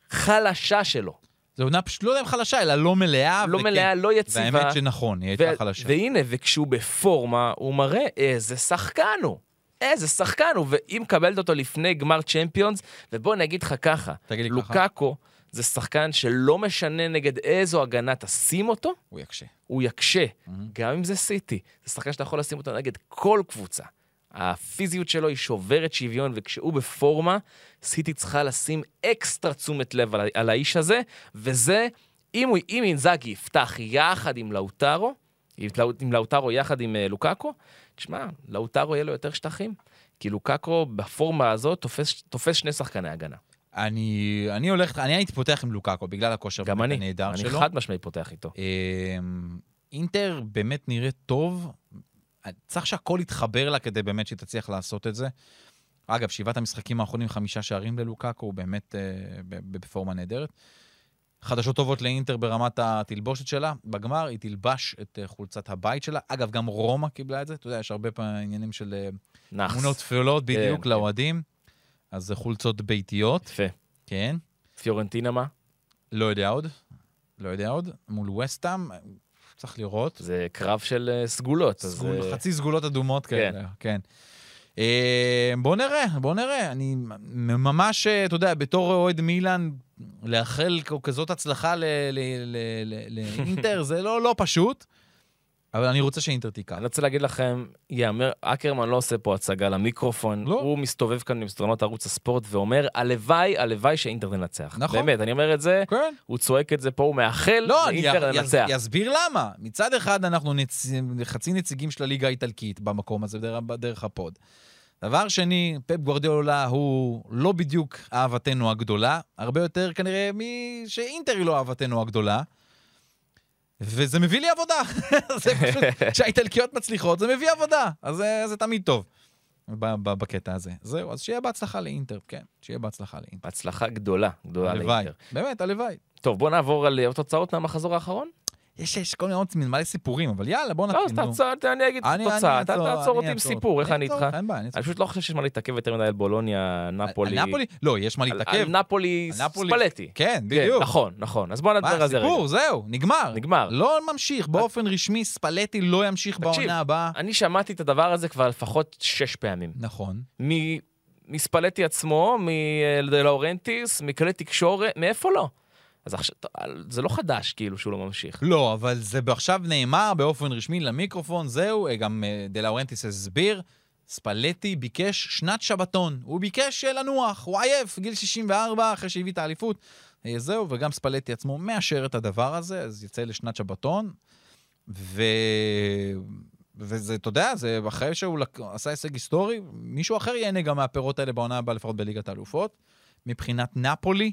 חלשה שלו. זו עונה פשוט לא יודע אם חלשה, אלא לא מלאה. לא וכן. מלאה, לא יציבה. והאמת שנכון, היא ו- הייתה חלשה. והנה, וכשהוא בפורמה, הוא מראה איזה שחקן הוא. איזה שחקן הוא, והיא מקבלת אותו לפני גמר צ'מפיונס, ובוא אני אגיד לך ככה, תגיד לי ככה. לוקאקו זה שחקן שלא משנה נגד איזו הגנה תשים אותו, הוא יקשה. הוא יקשה, גם אם זה סיטי. זה שחקן שאתה יכול לשים אותו נגד כל קבוצה. הפיזיות שלו היא שוברת שוויון, וכשהוא בפורמה, סיטי צריכה לשים אקסטרה תשומת לב על, על האיש הזה, וזה, אם, הוא, אם אינזאגי יפתח יחד עם לאוטרו, עם לאו- עם לאוטרו יחד עם אה, לוקאקו, תשמע, לאוטרו יהיה לו יותר שטחים, כי לוקאקו בפורמה הזאת תופס, תופס שני שחקני הגנה. אני, אני הולך, אני הייתי פותח עם לוקאקו בגלל הכושר גם באמת אני, הנהדר אני שלו. חד משמעית פותח איתו. אמ, אינטר באמת נראה טוב, צריך שהכל יתחבר לה כדי באמת שהיא תצליח לעשות את זה. אגב, שבעת המשחקים האחרונים, חמישה שערים ללוקאקו, הוא באמת אה, בפורמה נהדרת. חדשות טובות לאינטר ברמת התלבושת שלה. בגמר היא תלבש את אה, חולצת הבית שלה. אגב, גם רומא קיבלה את זה. אתה יודע, יש הרבה פעמים עניינים של אה, נאחס. תמונות תפילות בדיוק כן. לאוהדים. אז זה חולצות ביתיות, יפה. כן. פיורנטינה מה? לא יודע עוד. לא יודע עוד. מול וסטאם, צריך לראות. זה קרב של אה, סגולות. אז, סגול, אה, חצי סגולות אדומות כן. כאלה, כן. אה, בוא נראה, בוא נראה. אני ממש, אתה יודע, בתור אוהד מילאן, לאחל כזאת הצלחה לאינטר, זה לא לא פשוט, אבל אני רוצה שאינטר תיקח. אני רוצה להגיד לכם, יאמר, אקרמן לא עושה פה הצגה למיקרופון, לא. הוא מסתובב כאן במסדרונות ערוץ הספורט ואומר, הלוואי, הלוואי שאינטר תנצח. נכון. באמת, אני אומר את זה, כן. הוא צועק את זה פה, הוא מאחל לא, לאינטר לנצח. יס- יסביר למה. מצד אחד, אנחנו נצ... חצי נציגים של הליגה האיטלקית במקום הזה, דרך, דרך הפוד. דבר שני, פפ גוורדיאולה הוא לא בדיוק אהבתנו הגדולה, הרבה יותר כנראה משאינטר היא לא אהבתנו הגדולה. וזה מביא לי עבודה. זה פשוט, כשהאיטלקיות מצליחות, זה מביא עבודה. אז זה, זה תמיד טוב ב- ב- בקטע הזה. זהו, אז שיהיה בהצלחה לאינטר, כן, שיהיה בהצלחה לאינטר. הצלחה גדולה, גדולה הלוואי, לאינטר. באמת, הלוואי. טוב, בוא נעבור על אה, תוצאות מהמחזור האחרון. יש, יש כל מיני עוד מלא סיפורים, אבל יאללה, בוא לא, נתחיל. אז נו. תעצור, אני אגיד תוצאה, אתה תעצור אותי עם. סיפור, איך אני איתך? אני פשוט לא חושב שיש מה להתעכב יותר מדי על בולוניה, נפולי. נפולי? לא, יש מה להתעכב. על נפולי. ספלטי. כן, כן, בדיוק. נכון, נכון. אז בוא נדבר על זה רגע. הסיפור? זהו, נגמר. נגמר. לא ממשיך, באופן רשמי, ספלטי לא ימשיך בעונה הבאה. אני שמעתי את הדבר הזה כבר לפחות שש פעמים. נכון. מספלטי עצמו, מלאורנטיס, מכלי תקשורת, מאיפה לא? אז עכשיו, זה לא חדש כאילו שהוא לא ממשיך. לא, אבל זה עכשיו נאמר באופן רשמי למיקרופון, זהו, אה, גם אה, דה לאורנטיס הסביר, ספלטי ביקש שנת שבתון. הוא ביקש אה, לנוח, הוא עייף, גיל 64, אחרי שהביא את האליפות. זהו, וגם ספלטי עצמו מאשר את הדבר הזה, אז יצא לשנת שבתון. ו... וזה, אתה יודע, זה אחרי שהוא לק... עשה הישג היסטורי, מישהו אחר ייהנה גם מהפירות האלה בעונה הבאה, לפחות בליגת האלופות. מבחינת נפולי,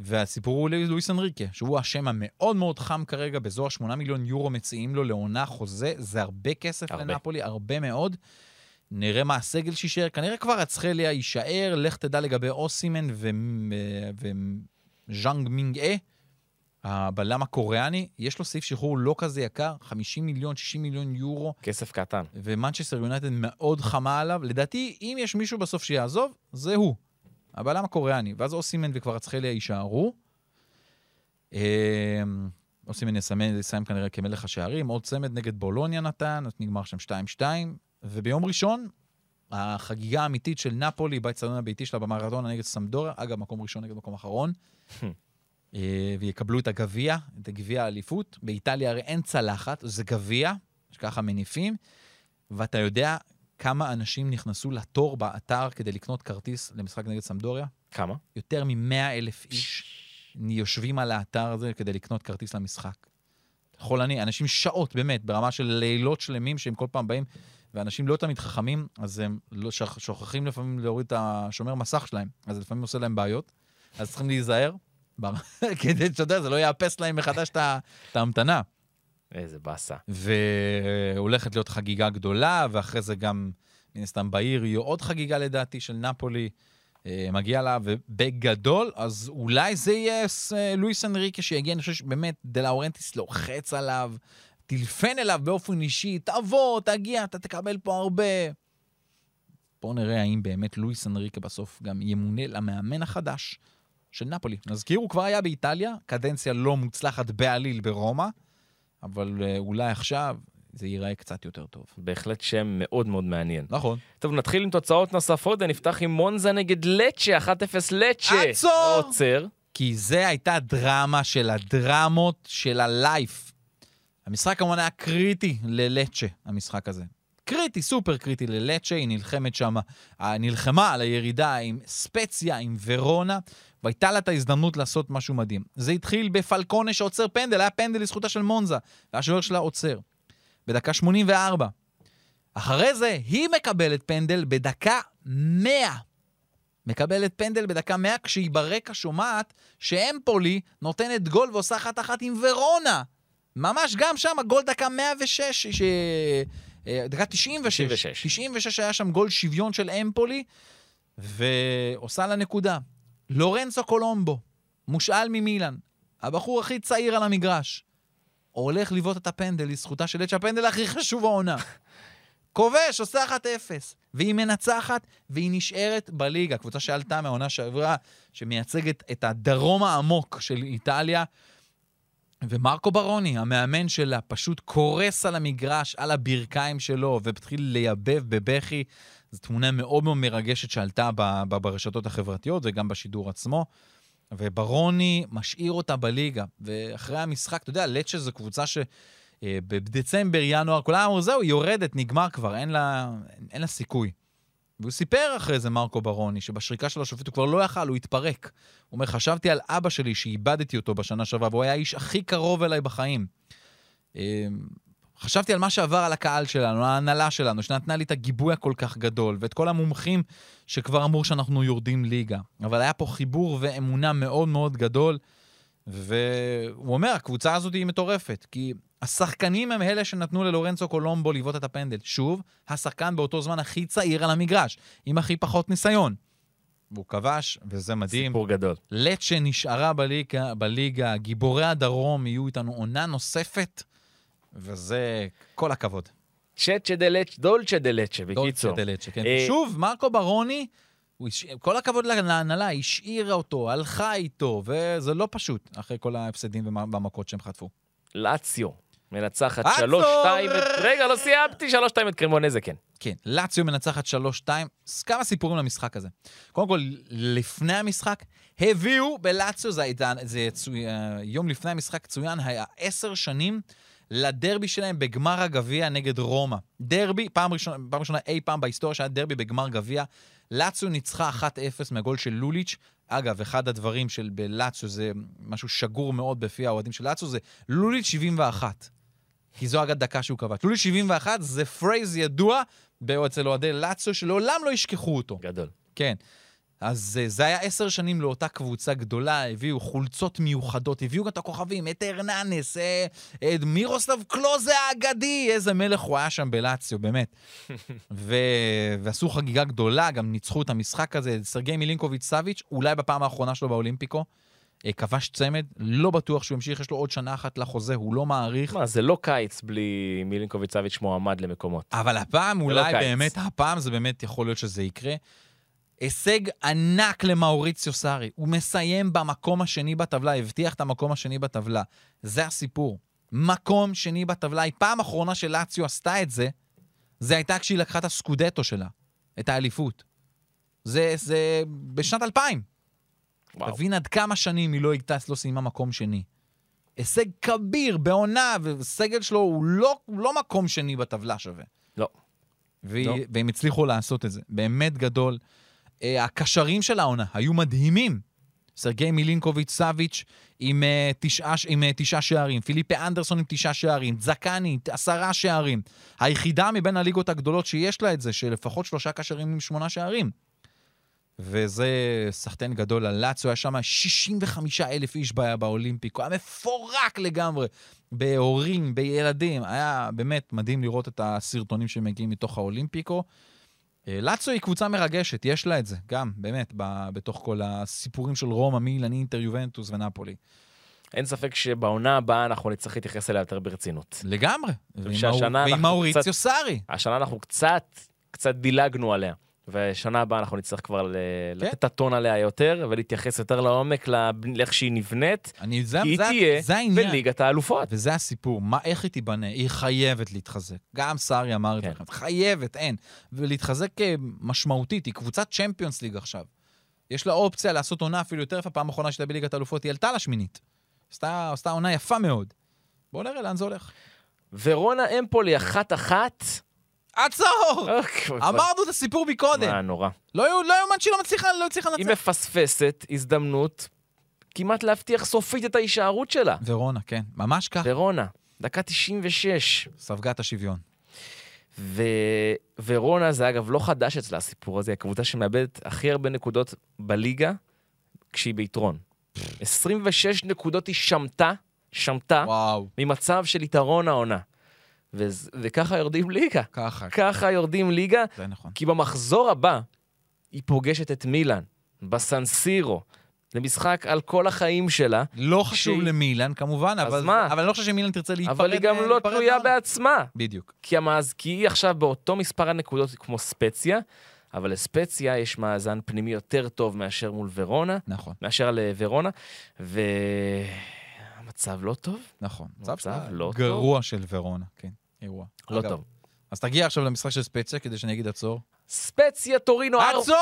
והסיפור הוא לואיס אנריקה, שהוא השם המאוד מאוד חם כרגע, באזור ה-8 מיליון יורו מציעים לו לעונה חוזה, זה הרבה כסף הרבה. לנפולי, הרבה מאוד. נראה מה הסגל שישאר, כנראה כבר אצחליה יישאר, לך תדע לגבי אוסימן וקים מין ג'אה, הבלם הקוריאני, יש לו סעיף שחרור לא כזה יקר, 50 מיליון, 60 מיליון יורו, כסף קטן. ומנצ'סטר יונייטד מאוד חמה עליו. לדעתי, אם יש מישהו בסוף שיעזוב, זה הוא. הבלם הקוריאני. ואז אוסימן וקבראצחליה יישארו. אה, אוסימן יסמן, יסיים כנראה כמלך השערים. עוד צמד נגד בולוניה נתן, אז נגמר שם 2-2. וביום ראשון, החגיגה האמיתית של נפולי באצטדיון הביתי שלה במרדונה נגד סמפדוריה. אגב, מקום ראשון נגד מקום אחרון. אה, ויקבלו את הגביע, את הגביע האליפות. באיטליה הרי אין צלחת, זה גביע, שככה מניפים, ואתה יודע כמה אנשים נכנסו לתור באתר כדי לקנות כרטיס למשחק נגד סמדוריה? כמה? יותר מ-100 אלף איש יושבים על האתר הזה כדי לקנות כרטיס למשחק. חולני, אנשים שעות, באמת, ברמה של לילות שלמים שהם כל פעם באים, ואנשים לא תמיד חכמים, אז הם לא שכ- שוכחים לפעמים להוריד את השומר מסך שלהם, אז זה לפעמים עושה להם בעיות, אז צריכים להיזהר, כדי, שאתה יודע, זה לא יאפס להם מחדש את ההמתנה. איזה באסה. והולכת להיות חגיגה גדולה, ואחרי זה גם, מן הסתם, בעיר יהיו עוד חגיגה לדעתי של נפולי. אה, מגיע לה, ובגדול, אז אולי זה יהיה אה, לואיס אנריקה שיגיע, אני חושב שבאמת דה לאורנטיס לוחץ עליו, טילפן אליו באופן אישי, תבוא, תגיע, אתה תקבל פה הרבה. בואו נראה האם באמת לואיס אנריקה בסוף גם ימונה למאמן החדש של נפולי. נזכיר, הוא כבר היה באיטליה, קדנציה לא מוצלחת בעליל ברומא, אבל אה, אולי עכשיו זה ייראה קצת יותר טוב. בהחלט שם מאוד מאוד מעניין. נכון. טוב, נתחיל עם תוצאות נוספות ונפתח עם מונזה נגד לצ'ה, 1-0 לצ'ה. עצור! עוצר. כי זה הייתה דרמה של הדרמות של הלייף. המשחק כמובן היה קריטי ללצ'ה, המשחק הזה. קריטי, סופר קריטי ללצ'ה, היא נלחמת שם, אה, נלחמה על הירידה עם ספציה, עם ורונה, והייתה לה את ההזדמנות לעשות משהו מדהים. זה התחיל בפלקונה שעוצר פנדל, היה פנדל לזכותה של מונזה, והשוער שלה עוצר. בדקה 84. אחרי זה, היא מקבלת פנדל בדקה 100. מקבלת פנדל בדקה 100 כשהיא ברקע שומעת שאמפולי נותנת גול ועושה אחת-אחת עם ורונה. ממש גם שם, גול דקה 106, ש... אה, דקה 96. 96. 96 היה שם גול שוויון של אמפולי, ועושה לה נקודה. לורנצו קולומבו, מושאל ממילן, הבחור הכי צעיר על המגרש, הולך לבעוט את הפנדל לזכותה של אצ'ה, הפנדל הכי חשוב העונה. כובש, עושה 1-0, והיא מנצחת, והיא נשארת בליגה. קבוצה שעלתה מהעונה שעברה, שמייצגת את הדרום העמוק של איטליה. ומרקו ברוני, המאמן שלה, פשוט קורס על המגרש, על הברכיים שלו, והתחיל לייבב בבכי. זו תמונה מאוד מאוד מרגשת שעלתה ב- ב- ברשתות החברתיות וגם בשידור עצמו. וברוני משאיר אותה בליגה. ואחרי המשחק, אתה יודע, לצ'ה זו קבוצה ש... אה, ינואר, כולם אמרו, זהו, היא יורדת, נגמר כבר, אין לה, אין לה סיכוי. והוא סיפר אחרי זה, מרקו ברוני, שבשריקה של השופט הוא כבר לא יכל, הוא התפרק. הוא אומר, חשבתי על אבא שלי שאיבדתי אותו בשנה שעברה, והוא היה האיש הכי קרוב אליי בחיים. אה, חשבתי על מה שעבר על הקהל שלנו, על ההנהלה שלנו, שנתנה לי את הגיבוי הכל כך גדול, ואת כל המומחים שכבר אמרו שאנחנו יורדים ליגה. אבל היה פה חיבור ואמונה מאוד מאוד גדול, והוא אומר, הקבוצה הזאת היא מטורפת, כי השחקנים הם אלה שנתנו ללורנצו קולומבו לבעוט את הפנדל. שוב, השחקן באותו זמן הכי צעיר על המגרש, עם הכי פחות ניסיון. והוא כבש, וזה מדהים. סיפור גדול. לצ'ה נשארה בליגה, בליגה, גיבורי הדרום יהיו איתנו עונה נוספת, וזה כל הכבוד. צ'צ'ה דה לצ'ה, דולצ'ה דה לצ'ה, בקיצור. דולצ'ה דה לצ'ה, כן. אה, שוב, מרקו ברוני, הוא הש... כל הכבוד להנהלה, השאירה אותו, הלכה איתו, וזה לא פשוט, אחרי כל ההפסדים והמכות שהם חטפו. לאציו, מנצחת עצור! 3-2 את... רגע, לא סיימתי, 3-2 את קרימונזה, כן. כן, לאציו מנצחת 3-2. אז כמה סיפורים למשחק הזה. קודם כל, לפני המשחק, הביאו בלאציו, זה, צוי, אה, יום לפני המשחק צוין, היה עשר שנים לדרבי שלהם בגמר הגביע נגד רומא. דרבי, פעם ראשונה, פעם ראשונה אי פעם בהיסטוריה שהיה דרבי בגמר גביע. לאציו ניצחה 1-0 מהגול של לוליץ'. אגב, אחד הדברים של בלאציו זה משהו שגור מאוד בפי האוהדים של לאציו, זה לוליץ' 71. כי זו אגב דקה שהוא קבע. לוליץ' 71 זה phrase ידוע אצל אוהדי לאציו, שלעולם לא ישכחו אותו. גדול. כן. אז אה, זה היה עשר שנים לאותה קבוצה גדולה, הביאו חולצות מיוחדות, הביאו גם את הכוכבים, את הרננס, אה, את מירוסלב קלוזה האגדי, איזה מלך הוא היה שם בלאציו, באמת. ו... ועשו חגיגה גדולה, גם ניצחו את המשחק הזה, סרגי מילינקוביץ' סאביץ', אולי בפעם האחרונה שלו באולימפיקו. אה, כבש צמד, לא בטוח שהוא ימשיך, יש לו עוד שנה אחת לחוזה, הוא לא מעריך. מה, זה לא קיץ בלי מילינקוביץ' סביץ' מועמד למקומות. אבל הפעם אולי קיץ. באמת, הפעם זה באמת יכול להיות שזה יקרה. הישג ענק למאוריציו סארי. הוא מסיים במקום השני בטבלה, הבטיח את המקום השני בטבלה. זה הסיפור. מקום שני בטבלה. היא פעם אחרונה שלאציו עשתה את זה, זה הייתה כשהיא לקחה את הסקודטו שלה, את האליפות. זה, זה בשנת 2000. וואו. תבין עד כמה שנים היא לא הגטס לא סיימה מקום שני. הישג כביר בעונה, וסגל שלו הוא לא, לא מקום שני בטבלה שווה. לא. והיא, לא. והם הצליחו לעשות את זה. באמת גדול. אה, הקשרים של העונה היו מדהימים. סרגי מילינקוביץ' סאביץ' עם, אה, תשעה, עם אה, תשעה שערים, פיליפה אנדרסון עם תשעה שערים, זקני עשרה שערים. היחידה מבין הליגות הגדולות שיש לה את זה, שלפחות שלושה קשרים עם שמונה שערים. וזה סחטיין גדול על לאצו, היה שם 65 אלף איש בא- באולימפיקו, היה מפורק לגמרי, בהורים, בילדים, היה באמת מדהים לראות את הסרטונים שמגיעים מתוך האולימפיקו. אה, לאצו היא קבוצה מרגשת, יש לה את זה, גם, באמת, ב- בתוך כל הסיפורים של רומא, מילאן, אינטר, יובנטוס ונפולי. אין ספק שבעונה הבאה אנחנו נצטרך להתייחס אליה יותר ברצינות. לגמרי. ועם מאוריציו סארי. השנה אנחנו קצת, קצת דילגנו עליה. ושנה הבאה אנחנו נצטרך כבר כן. לתת את הטון עליה יותר, ולהתייחס יותר לעומק לאיך שהיא נבנית, אני, זה, היא זה, תהיה זה העניין. בליגת האלופות. וזה הסיפור, מה, איך היא תיבנה? היא חייבת להתחזק. גם סארי אמר את זה, כן. חייבת, אין. ולהתחזק אה, משמעותית, היא קבוצת צ'מפיונס ליג עכשיו. יש לה אופציה לעשות עונה אפילו יותר יפה, פעם אחרונה שהייתה בליגת האלופות, היא עלתה לשמינית. עשתה, עשתה עונה יפה מאוד. בואו נראה לאן זה הולך. ורונה אמפולי אחת-אחת. עצור! אוקיי, אמרנו את הסיפור מקודם. מה, נורא. לא יאו- לא יאומן שהיא לא מצליחה, לא הצליחה היא לנצח. מפספסת הזדמנות כמעט להבטיח סופית את ההישארות שלה. ורונה, כן, ממש ככה. ורונה, דקה 96. ספגה את השוויון. ו... ורונה זה אגב לא חדש אצלה הסיפור הזה, הקבוצה שמאבדת הכי הרבה נקודות בליגה כשהיא ביתרון. 26 נקודות היא שמטה, שמטה, וואו, ממצב של יתרון העונה. ו... וככה יורדים ליגה. ככה, ככה יורדים ליגה, זה נכון. כי במחזור הבא היא פוגשת את מילאן, בסנסירו. זה משחק על כל החיים שלה, לא חשוב שהיא- למילן כמובן, אז אבל מה? אבל אני לא חושב שמילן תרצה להיפרד. אבל היא גם לא להיפרד תלויה מהעונה. בעצמה. בדיוק. כי, המאז, כי היא עכשיו באותו מספר הנקודות כמו ספציה, אבל לספציה יש מאזן פנימי יותר טוב מאשר מול ורונה, נכון, מאשר לוורונה, והמצב לא טוב, נכון. מצב מצב לא טוב. גרוע של ורונה, כן, אירוע. לא טוב. אז תגיע עכשיו למשחק של ספציה כדי שאני אגיד עצור. ספציה טורינו, עצור!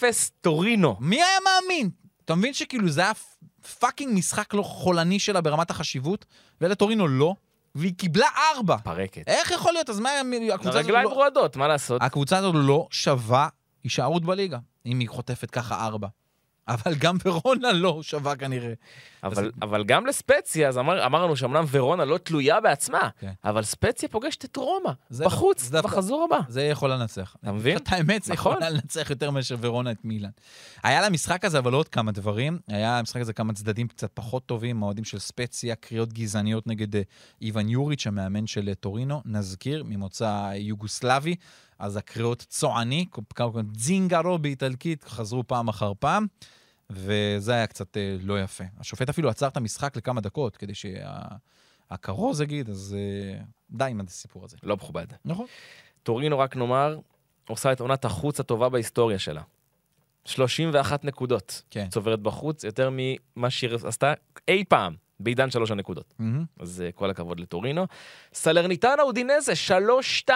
4-0 טורינו. מי היה מאמין? אתה מבין שכאילו זה היה fucking משחק לא חולני שלה ברמת החשיבות, ולטורינו לא, והיא קיבלה ארבע. פרקת. איך יכול להיות? אז מה, הקבוצה הזאת הרגליים לא... רועדות, מה לעשות? הקבוצה הזאת לא שווה הישארות בליגה, אם היא חוטפת ככה ארבע. אבל גם ורונה לא שווה כנראה. אבל, אבל גם לספציה, אז אמר, אמרנו שאומנם ורונה לא תלויה בעצמה, כן. אבל ספציה פוגשת את רומא, זה- בחוץ, זה דווקא- בחזור הבא. זה יכול לנצח. אתה מבין? את האמת, זה נכון. יכול לנצח יותר מאשר ורונה את מילאן. היה למשחק הזה אבל עוד כמה דברים. היה למשחק הזה כמה צדדים קצת פחות טובים, האוהדים של ספציה, קריאות גזעניות נגד אה, איוון יוריץ', המאמן של אה, טורינו. נזכיר, ממוצא יוגוסלבי. אז הקריאות צועני, זינגרו באיטלקית, חזרו פעם אחר פעם. וזה היה קצת אה, לא יפה. השופט אפילו עצר את המשחק לכמה דקות, כדי שהכרוז יגיד, אז אה, די עם הסיפור הזה. לא מכובד. נכון. טורינו, רק נאמר, עושה את עונת החוץ הטובה בהיסטוריה שלה. 31 נקודות. כן. צוברת בחוץ, יותר ממה שהיא עשתה אי פעם בעידן שלוש הנקודות. מהמם. אז אה, כל הכבוד לטורינו. סלרניטנה אודינזה, 3-2.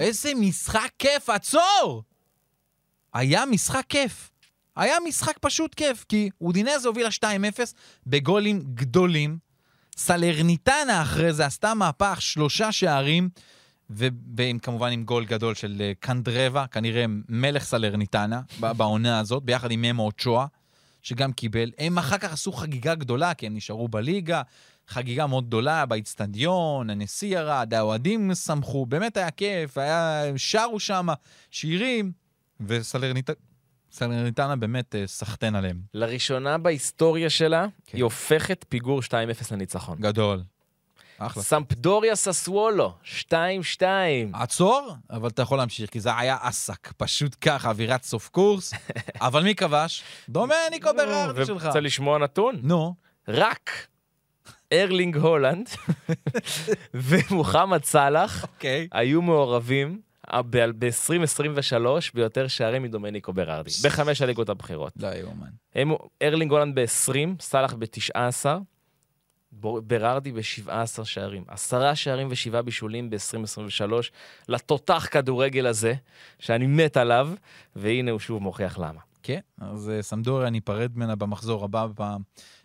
איזה משחק כיף, עצור! היה משחק כיף. היה משחק פשוט כיף, כי אודינזה הובילה 2-0 בגולים גדולים. סלרניטנה אחרי זה עשתה מהפך, שלושה שערים, וכמובן עם גול גדול של אה, קנדרבה, כנראה מלך סלרניטנה בעונה הזאת, ביחד עם ממו אוצ'ואה, שגם קיבל. הם אחר כך עשו חגיגה גדולה, כי הם נשארו בליגה. חגיגה מאוד גדולה באיצטדיון, הנשיא ירד, האוהדים שמחו, באמת היה כיף, היה, שרו שם שירים, וסלרניטנה באמת אה, סחטיין עליהם. לראשונה בהיסטוריה שלה, כן. היא הופכת פיגור 2-0 לניצחון. גדול. אחלה. סמפדוריה ססוולו, 2-2. עצור, אבל אתה יכול להמשיך, כי זה היה עסק. פשוט ככה, אווירת סוף קורס. אבל מי כבש? דומניקו ברארדי שלך. רוצה לשמוע נתון? נו, רק ארלינג הולנד ומוחמד סאלח אוקיי. היו מעורבים ב-2023 ביותר שערים מדומניקו ברארדי, בחמש הליגות הבכירות. לא יאומן. ארלינג הולנד ב-20, סאלח ב-19, ברארדי ב-17 שערים. עשרה שערים ושבעה בישולים ב-2023 לתותח כדורגל הזה, שאני מת עליו, והנה הוא שוב מוכיח למה. כן, אז אה, סמדוריה ניפרד ממנה במחזור הבא בפעם,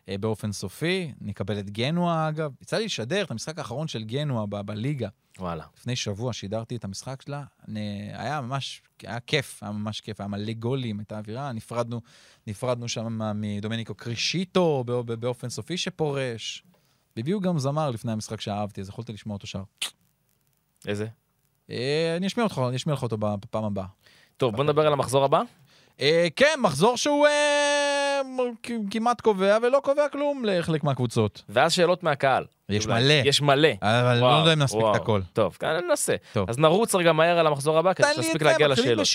אה, באופן סופי. נקבל את גנואה, אגב. יצא לי לשדר את המשחק האחרון של גנואה ב- בליגה. וואלה. לפני שבוע שידרתי את המשחק שלה, אני, היה ממש, היה כיף, היה ממש כיף, היה מלא גולים, הייתה אווירה, נפרדנו, נפרדנו שם מדומניקו קרישיטו בא- באופן סופי שפורש. הביאו גם זמר לפני המשחק שאהבתי, אז יכולת לשמוע אותו שר. איזה? אה, אני אשמיע אותך, אני אשמיע לך אותו בפעם הבאה. טוב, בוא נדבר על המחזור הבא. אה, כן, מחזור שהוא אה, כמעט קובע ולא קובע כלום לחלק מהקבוצות. ואז שאלות מהקהל. יש אולי. מלא. יש מלא. אבל לא וואו, יודע אם נספיק. את הכל. טוב, ננסה. טוב. אז נרוץ רגע מהר על המחזור הבא, כדי שנספיק להגיע לשאלות.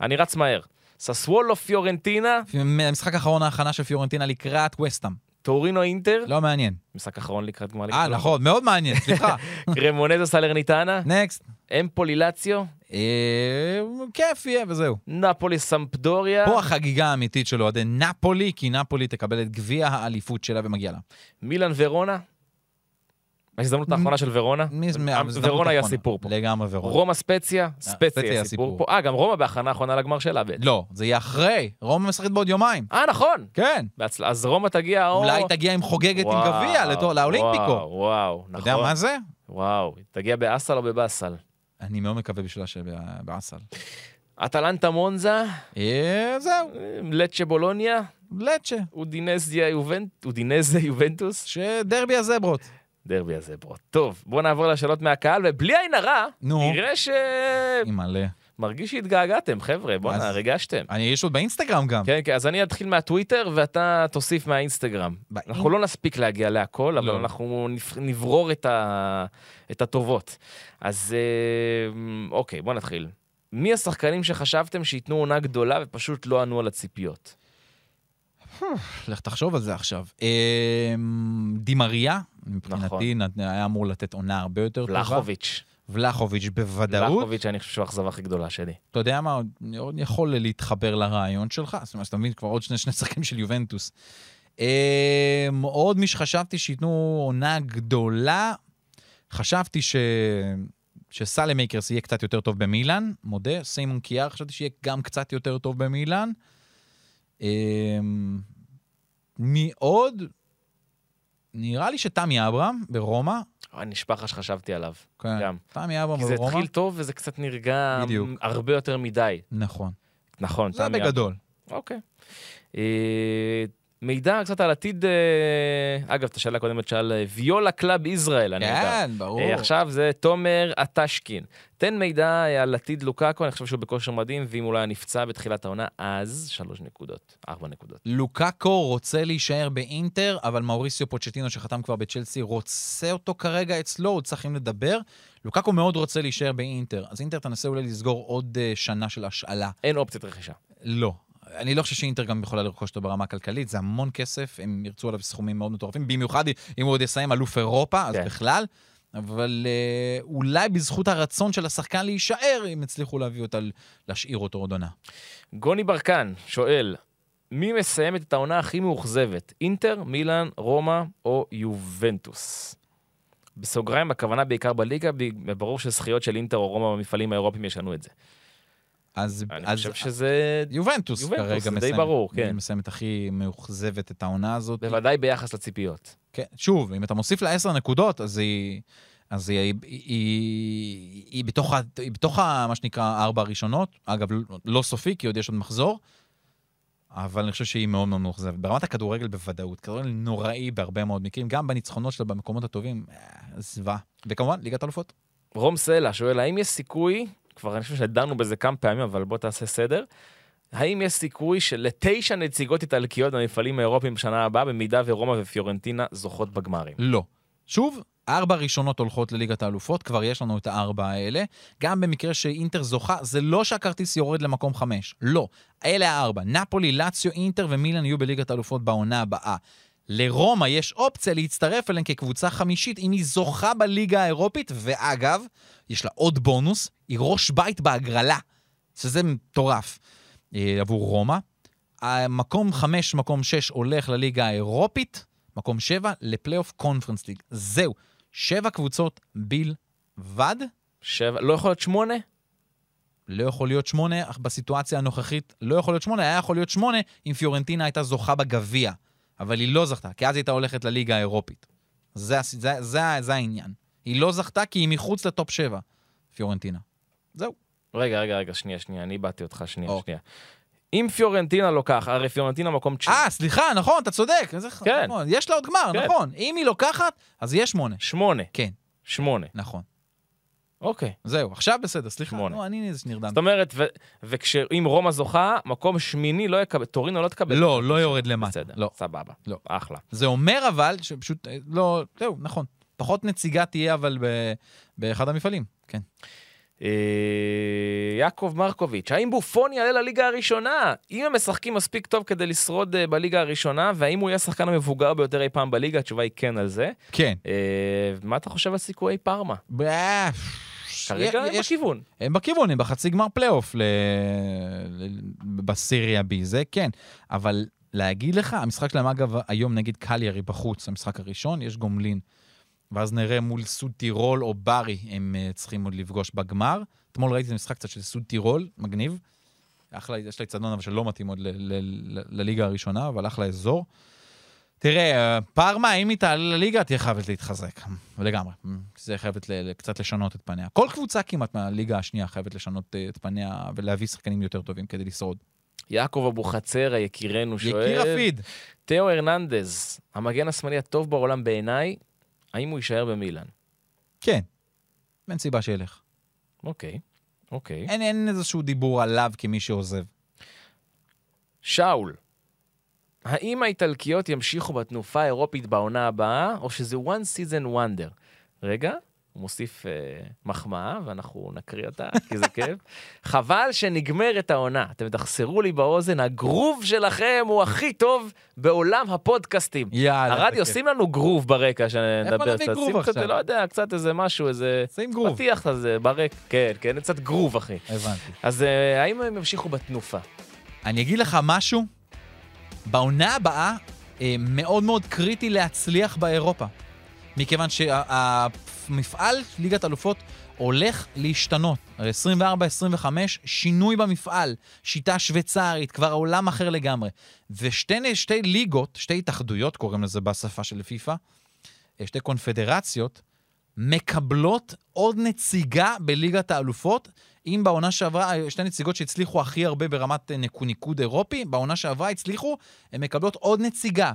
אני רץ מהר. ססוולו פיורנטינה, המשחק האחרון ההכנה של פיורנטינה לקראת וסטאם. טורינו אינטר, לא מעניין. משחק אחרון לקראת גמר אה, ליגת נכון, מאוד מעניין, סליחה. קרמונזה סלרניטנה, נקסט. אמפולי לאציו, אה, כיף יהיה וזהו. נפולי סמפדוריה, פה החגיגה האמיתית של אוהדי נפולי, כי נפולי תקבל את גביע האליפות שלה ומגיע לה. מילאן ורונה. ההזדמנות האחרונה של ורונה. אה, ורונה היה האחרונה. סיפור פה. לגמרי ורונה. רומא ספציה, ספציה ספציה היה היה סיפור סיפור. פה. אה, גם רומא בהכנה האחרונה לגמר שלה בעצם. לא, זה יהיה אחרי. רומא משחקת בעוד יומיים. אה, נכון. כן. אז רומא תגיע או... אולי תגיע עם חוגגת עם גביע לאולימפיקו. וואו, וואו, אתה נכון. יודע מה זה? וואו, תגיע באסל או בבאסל. אני מאוד מקווה בשבילה שבאסל. אטלנטה מונזה, אה, זהו, לצ'ה בולוניה, לצ'ה. אודינזיה יובנטוס, שדרבי הזברות. דרבי הזה ברו. טוב, בואו נעבור לשאלות מהקהל, ובלי עין הרע. נראה ש... מלא. מרגיש שהתגעגעתם, חבר'ה, בואנה, ריגשתם. אני, יש עוד באינסטגרם גם. כן, כן, אז אני אתחיל מהטוויטר ואתה תוסיף מהאינסטגרם. באינ- אנחנו לא נספיק להגיע להכל, אבל לא. אנחנו נברור את, ה... את הטובות. אז אה, אוקיי, בוא נתחיל. מי השחקנים שחשבתם שייתנו עונה גדולה ופשוט לא ענו על הציפיות? לך תחשוב על זה עכשיו. אה, דימריה, מבחינתי, נכון. היה אמור לתת עונה הרבה יותר טובה. ולחוביץ'. ולחוביץ' בוודאות. ולחוביץ', אני חושב שהוא האכזבה הכי גדולה שלי. אתה יודע מה, אני עוד יכול להתחבר לרעיון שלך, זאת אומרת, אתה מבין, כבר עוד שני שני שחקנים של יובנטוס. אה, עוד מי שחשבתי שייתנו עונה גדולה, חשבתי ש... שסאלמאקרס יהיה קצת יותר טוב במילאן, מודה. סיימון קיאר חשבתי שיהיה גם קצת יותר טוב במילאן. אה, מי עוד? נראה לי שתמי אברהם ברומא. אוי, נשבע לך שחשבתי עליו. כן, גם. תמי אברהם כי זה ברומא. התחיל טוב וזה קצת נרגע בדיוק. הרבה יותר מדי. נכון. נכון, זה תמי אברהם. בגדול. אוקיי. מידע קצת על עתיד, אה, אגב, את השאלה הקודמת שאל אה, ויולה קלאב ישראל, אני יודע. כן, ברור. אה, עכשיו זה תומר אטשקין. תן מידע על עתיד לוקאקו, אני חושב שהוא בכושר מדהים, ואם היה נפצע בתחילת העונה, אז שלוש נקודות, ארבע נקודות. לוקאקו רוצה להישאר באינטר, אבל מאוריסיו פוצ'טינו שחתם כבר בצ'לסי רוצה אותו כרגע אצלו, עוד צריכים לדבר. לוקאקו מאוד רוצה להישאר באינטר, אז אינטר תנסה אולי לסגור עוד uh, שנה של השאלה. אין אופציית רכישה. לא. אני לא חושב שאינטר גם יכולה לרכוש אותו ברמה הכלכלית, זה המון כסף, הם ירצו עליו סכומים מאוד מטורפים, במיוחד אם הוא עוד יסיים אלוף אירופה, אז כן. בכלל. אבל uh, אולי בזכות הרצון של השחקן להישאר, הם יצליחו להביא אותה, להשאיר אותו עוד עונה. גוני ברקן שואל, מי מסיימת את העונה הכי מאוכזבת? אינטר, מילאן, רומא או יובנטוס? בסוגריים, הכוונה בעיקר בליגה, ברור שזכיות של אינטר או רומא במפעלים האירופיים ישנו את זה. אז, אני אז חושב שזה יובנטוס, יובנטוס, כרגע זה די מסיימת. ברור, כן. היא מסיימת הכי מאוכזבת את העונה הזאת. בוודאי ביחס לציפיות. כן, שוב, אם אתה מוסיף לה עשר נקודות, אז היא... אז היא, היא, היא, היא, בתוך, היא בתוך ה, מה שנקרא ארבע הראשונות, אגב, לא, לא סופי, כי עוד יש עוד מחזור, אבל אני חושב שהיא מאוד מאוד מאוכזבת. ברמת הכדורגל בוודאות, כדורגל נוראי בהרבה מאוד מקרים, גם בניצחונות שלה במקומות הטובים, אה, זוועה. וכמובן, ליגת אלופות. רום סלע שואל, האם יש סיכוי, כבר אני חושב שדנו בזה כמה פעמים, אבל בוא תעשה סדר, האם יש סיכוי שלתשע נציגות איטלקיות במפעלים האירופיים בשנה הבאה, במידה ורומא ופיורנטינה זוכות בגמרים? לא. שוב, ארבע ראשונות הולכות לליגת האלופות, כבר יש לנו את הארבע האלה. גם במקרה שאינטר זוכה, זה לא שהכרטיס יורד למקום חמש, לא. אלה הארבע, נפולי, לאציו, אינטר ומילאן יהיו בליגת האלופות בעונה הבאה. לרומא יש אופציה להצטרף אליהם כקבוצה חמישית אם היא זוכה בליגה האירופית, ואגב, יש לה עוד בונוס, היא ראש בית בהגרלה, שזה מטורף אה, עבור רומא. המקום חמש, מקום שש הולך לליגה האירופית, מקום שבע לפלייאוף קונפרנס ליג. זהו, שבע קבוצות בלבד? שבע, לא יכול להיות שמונה? לא יכול להיות שמונה, אך בסיטואציה הנוכחית לא יכול להיות שמונה, היה יכול להיות שמונה אם פיורנטינה הייתה זוכה בגביע. אבל היא לא זכתה, כי אז היא הייתה הולכת לליגה האירופית. זה, הס- זה, זה, זה העניין. היא לא זכתה כי היא מחוץ לטופ 7, פיורנטינה. זהו. רגע, רגע, רגע, שנייה, שנייה, אני איבדתי אותך, שנייה, אוקיי. שנייה. אם פיורנטינה לוקח, הרי פיורנטינה מקום תשיעי. אה, סליחה, נכון, אתה צודק. כן. נכון, יש לה עוד גמר, כן. נכון. אם היא לוקחת, אז יש שמונה. שמונה. כן, שמונה. נכון. אוקיי. זהו, עכשיו בסדר, סליחה. שמונה. נו, אני זה שנרדם. זאת אומרת, ו- וכשאם רומא זוכה, מקום שמיני לא יקבל, טורינו לא תקבל. לא, לא יורד למטה. בסדר, לא. סבבה. לא. אחלה. זה אומר אבל, שפשוט, אה, לא, זהו, נכון. פחות נציגה תהיה אבל ב- באחד המפעלים, כן. אה, יעקב מרקוביץ', האם בופון יעלה לליגה הראשונה? אם הם משחקים מספיק טוב כדי לשרוד אה, בליגה הראשונה, והאם הוא יהיה השחקן המבוגר ביותר אי פעם בליגה? התשובה היא כן על זה. כן. מה אתה חושב על סיכויי פארמה? ב- כרגע הם יש- בכיוון. הם בכיוון, הם בחצי גמר פלייאוף ל... ל... בסיריה B, זה כן. אבל להגיד לך, המשחק שלהם אגב היום נגד קליירי בחוץ, המשחק הראשון, יש גומלין. ואז נראה מול סוד טירול או בארי הם אה, צריכים עוד לפגוש בגמר. אתמול ראיתי את המשחק קצת של סוד טירול, מגניב. אחלה, יש לה אצטדיון אבל שלא מתאים עוד לליגה הראשונה, אבל אחלה אזור. תראה, אה, פארמה, אם היא תעלה לליגה, תהיה חייבת להתחזק. לגמרי. זה חייבת ל- קצת לשנות את פניה. כל קבוצה כמעט מהליגה השנייה חייבת לשנות אה, את פניה ולהביא שחקנים יותר טובים כדי לשרוד. יעקב אבוחצירא, יקירנו, שואל... יקיר הפיד. תאו הרננדז, המגן השמאלי הטוב בעולם בעיניי, האם הוא יישאר במילאן? כן. אין סיבה שילך. אוקיי, אוקיי. אין, אין איזשהו דיבור עליו כמי שעוזב. שאול, האם האיטלקיות ימשיכו בתנופה האירופית בעונה הבאה, או שזה one season wonder? רגע, הוא מוסיף אה, מחמאה, ואנחנו נקריא אותה, כי זה כיף. חבל שנגמרת העונה. אתם תחסרו לי באוזן, הגרוב שלכם הוא הכי טוב בעולם הפודקאסטים. יאללה. הרדיו, זה שים לנו גרוב ברקע שנדבר נביא קצת. גרוב שים קצת, עכשיו? לא יודע, קצת איזה משהו, איזה... שים גרוב. פתיח כזה ברקע, כן, כן, קצת גרוב, אחי. הבנתי. אז אה, האם הם ימשיכו בתנופה? אני אגיד לך משהו, בעונה הבאה אה, מאוד מאוד קריטי להצליח באירופה. מכיוון שהמפעל ליגת אלופות הולך להשתנות. הרי 24-25, שינוי במפעל, שיטה שוויצרית, כבר עולם אחר לגמרי. ושתי שתי ליגות, שתי התאחדויות, קוראים לזה בשפה של פיפ"א, אה, שתי קונפדרציות, מקבלות עוד נציגה בליגת האלופות. אם בעונה שעברה, שתי נציגות שהצליחו הכי הרבה ברמת אה, ניקו- ניקוד אירופי, בעונה שעברה הצליחו, הן מקבלות עוד נציגה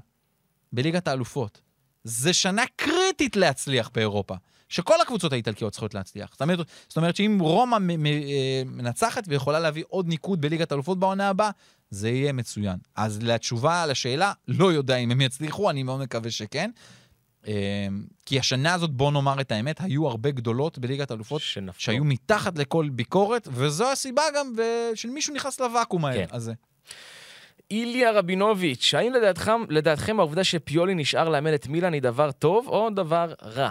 בליגת האלופות. זה שנה קריטית להצליח באירופה, שכל הקבוצות האיטלקיות צריכות להצליח. זאת אומרת, זאת אומרת שאם רומא אה, מנצחת ויכולה להביא עוד ניקוד בליגת האלופות בעונה הבאה, זה יהיה מצוין. אז לתשובה על השאלה, לא יודע אם הם יצליחו, אני מאוד מקווה שכן. אה, כי השנה הזאת, בוא נאמר את האמת, היו הרבה גדולות בליגת האלופות שנפלו. שהיו מתחת לכל ביקורת, וזו הסיבה גם של מישהו נכנס לוואקום כן. הזה. איליה רבינוביץ', האם לדעתכם, לדעתכם העובדה שפיולי נשאר לאמן את מילאן היא דבר טוב או דבר רע?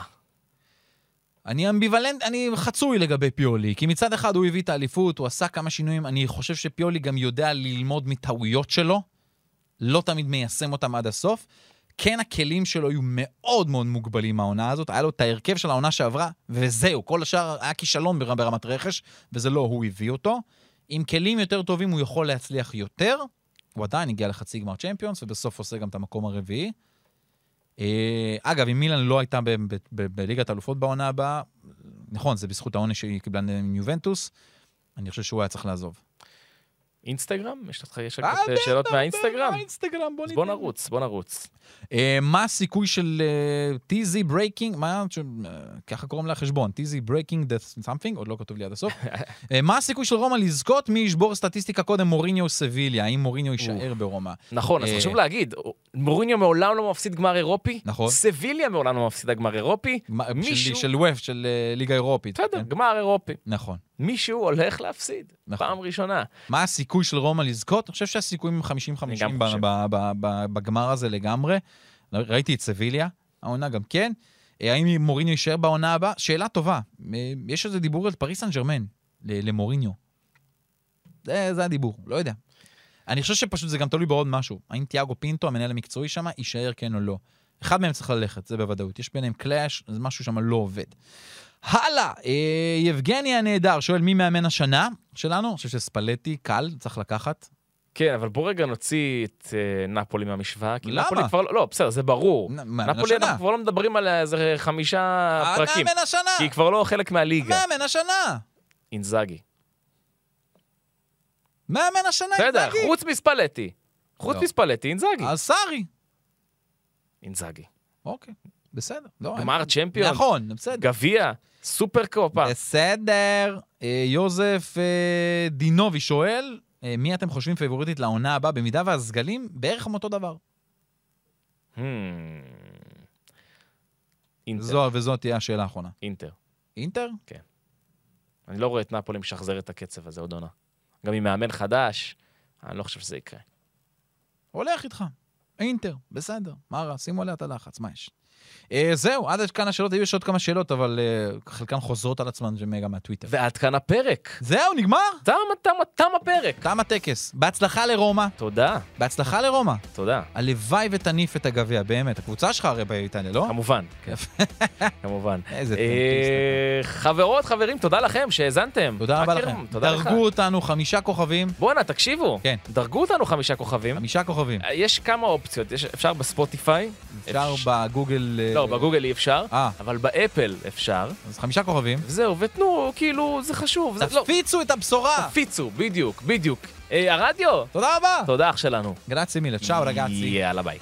אני אמביוולנט, אני חצוי לגבי פיולי, כי מצד אחד הוא הביא את האליפות, הוא עשה כמה שינויים, אני חושב שפיולי גם יודע ללמוד מטעויות שלו, לא תמיד מיישם אותם עד הסוף. כן, הכלים שלו היו מאוד מאוד מוגבלים מהעונה הזאת, היה לו את ההרכב של העונה שעברה, וזהו, כל השאר היה כישלון בר- ברמת רכש, וזה לא הוא הביא אותו. עם כלים יותר טובים הוא יכול להצליח יותר, הוא עדיין הגיע לחצי גמר צ'מפיונס, ובסוף עושה גם את המקום הרביעי. אה, אגב, אם מילאן לא הייתה בליגת האלופות בעונה הבאה, נכון, זה בזכות העונש שהיא קיבלה עם יובנטוס, אני חושב שהוא היה צריך לעזוב. אינסטגרם? יש לך יש לך אה, אה, שאלות מהאינסטגרם? האינסטגרם, בוא אז בוא נרוץ, בוא נרוץ. אה, מה הסיכוי של TZ Breaking, מה, אה, ככה קוראים לחשבון, TZ Breaking death something, עוד לא כתוב לי עד הסוף. אה, מה הסיכוי של רומא לזכות? מי ישבור סטטיסטיקה קודם, מוריניו או סביליה? האם מוריניו יישאר ברומא? נכון, אז אה, חשוב להגיד, מוריניו מעולם לא מפסיד גמר אירופי, נכון. סביליה מעולם לא מפסידה גמר אירופי, מישהו- של- ווף, של אה, ליגה אירופית. בסדר, כן? גמר אירופי. נכון. מישהו הולך להפסיד, נכון. פעם ראשונה. מה הסיכוי של רומא לזכות? אני חושב שהסיכויים הם 50-50 אני גם ב- חושב. ב- ב- ב- בגמר הזה לגמרי. ראיתי את סביליה, העונה גם כן. אה, האם מוריניו יישאר בעונה הבאה? שאלה טובה. אה, יש איזה דיבור על פריס סן ג'רמן, למוריניו. זה, זה הדיבור, לא יודע. אני חושב שפשוט זה גם תלוי בעוד משהו. האם תיאגו פינטו, המנהל המקצועי שם, יישאר כן או לא. אחד מהם צריך ללכת, זה בוודאות. יש ביניהם קלאש, זה משהו שם לא עובד. הלאה, אה, יבגני הנהדר שואל מי מאמן השנה שלנו? אני חושב שספלטי, קל, צריך לקחת. כן, אבל בוא רגע נוציא את אה, נפולי מהמשוואה. כי למה? נפולי כבר לא, לא, בסדר, זה ברור. נפולי, השנה. אנחנו כבר לא מדברים על איזה חמישה פרקים. מאמן השנה! כי היא כבר לא חלק מהליגה. מאמן השנה! אינזאגי. מאמן השנה, בסדר, אינזאגי. חוץ מספלטי. חוץ לא. מספלטי, אינזאגי. אז סארי. אינזאגי. אוקיי, בסדר. לא, גמר צ'מפיון. נכון, בסדר. גביע, סופר קופה. בסדר. אה, יוזף אה, דינובי שואל, אה, מי אתם חושבים פייבוריטית לעונה הבאה, במידה והסגלים בערך הם אותו דבר. Hmm. אינטר. זו וזאת תהיה השאלה האחרונה. אינטר. אינטר? אני לא רואה את נפולי משחזר את הקצב הזה עוד עונה. גם עם מאמן חדש, אני לא חושב שזה יקרה. הולך איתך. אינטר, בסדר. מה רע? שימו עליה את הלחץ, מה יש? אה, זהו, עד כאן השאלות, היו יש עוד כמה שאלות, אבל אה, חלקן חוזרות על עצמן גם מהטוויטר. ועד כאן הפרק. זהו, נגמר? תם, תם, תם הפרק. תם הטקס. בהצלחה לרומא. תודה, בהצלחה לרומא. תודה. הלוואי ותניף את הגביע, באמת. הקבוצה שלך הרי באיטליה, לא? כמובן, כן. כמובן. איזה אה, חברות, חברים, תודה לכם שהאזנתם. תודה רבה לכם. דרגו אותנו חמישה כוכבים. בואנה, תקשיבו. כן. דרגו אותנו חמישה כוכבים. חמישה כוכבים. יש כמה אופציות, אפשר בספוטיפיי. אפשר אפש- בגוגל... אה, לא, בגוגל אי אפשר, אה. אבל באפל אפשר. אז חמישה כוכבים. זהו, ותנו, כאילו, זה חשוב. לא, תפיצו את הבשורה! תפיצו, בדיוק, בדיוק. אה, הרדיו, תודה רבה! תודה אח שלנו. גרצי מילה, צ'או רגצי. יאללה ביי.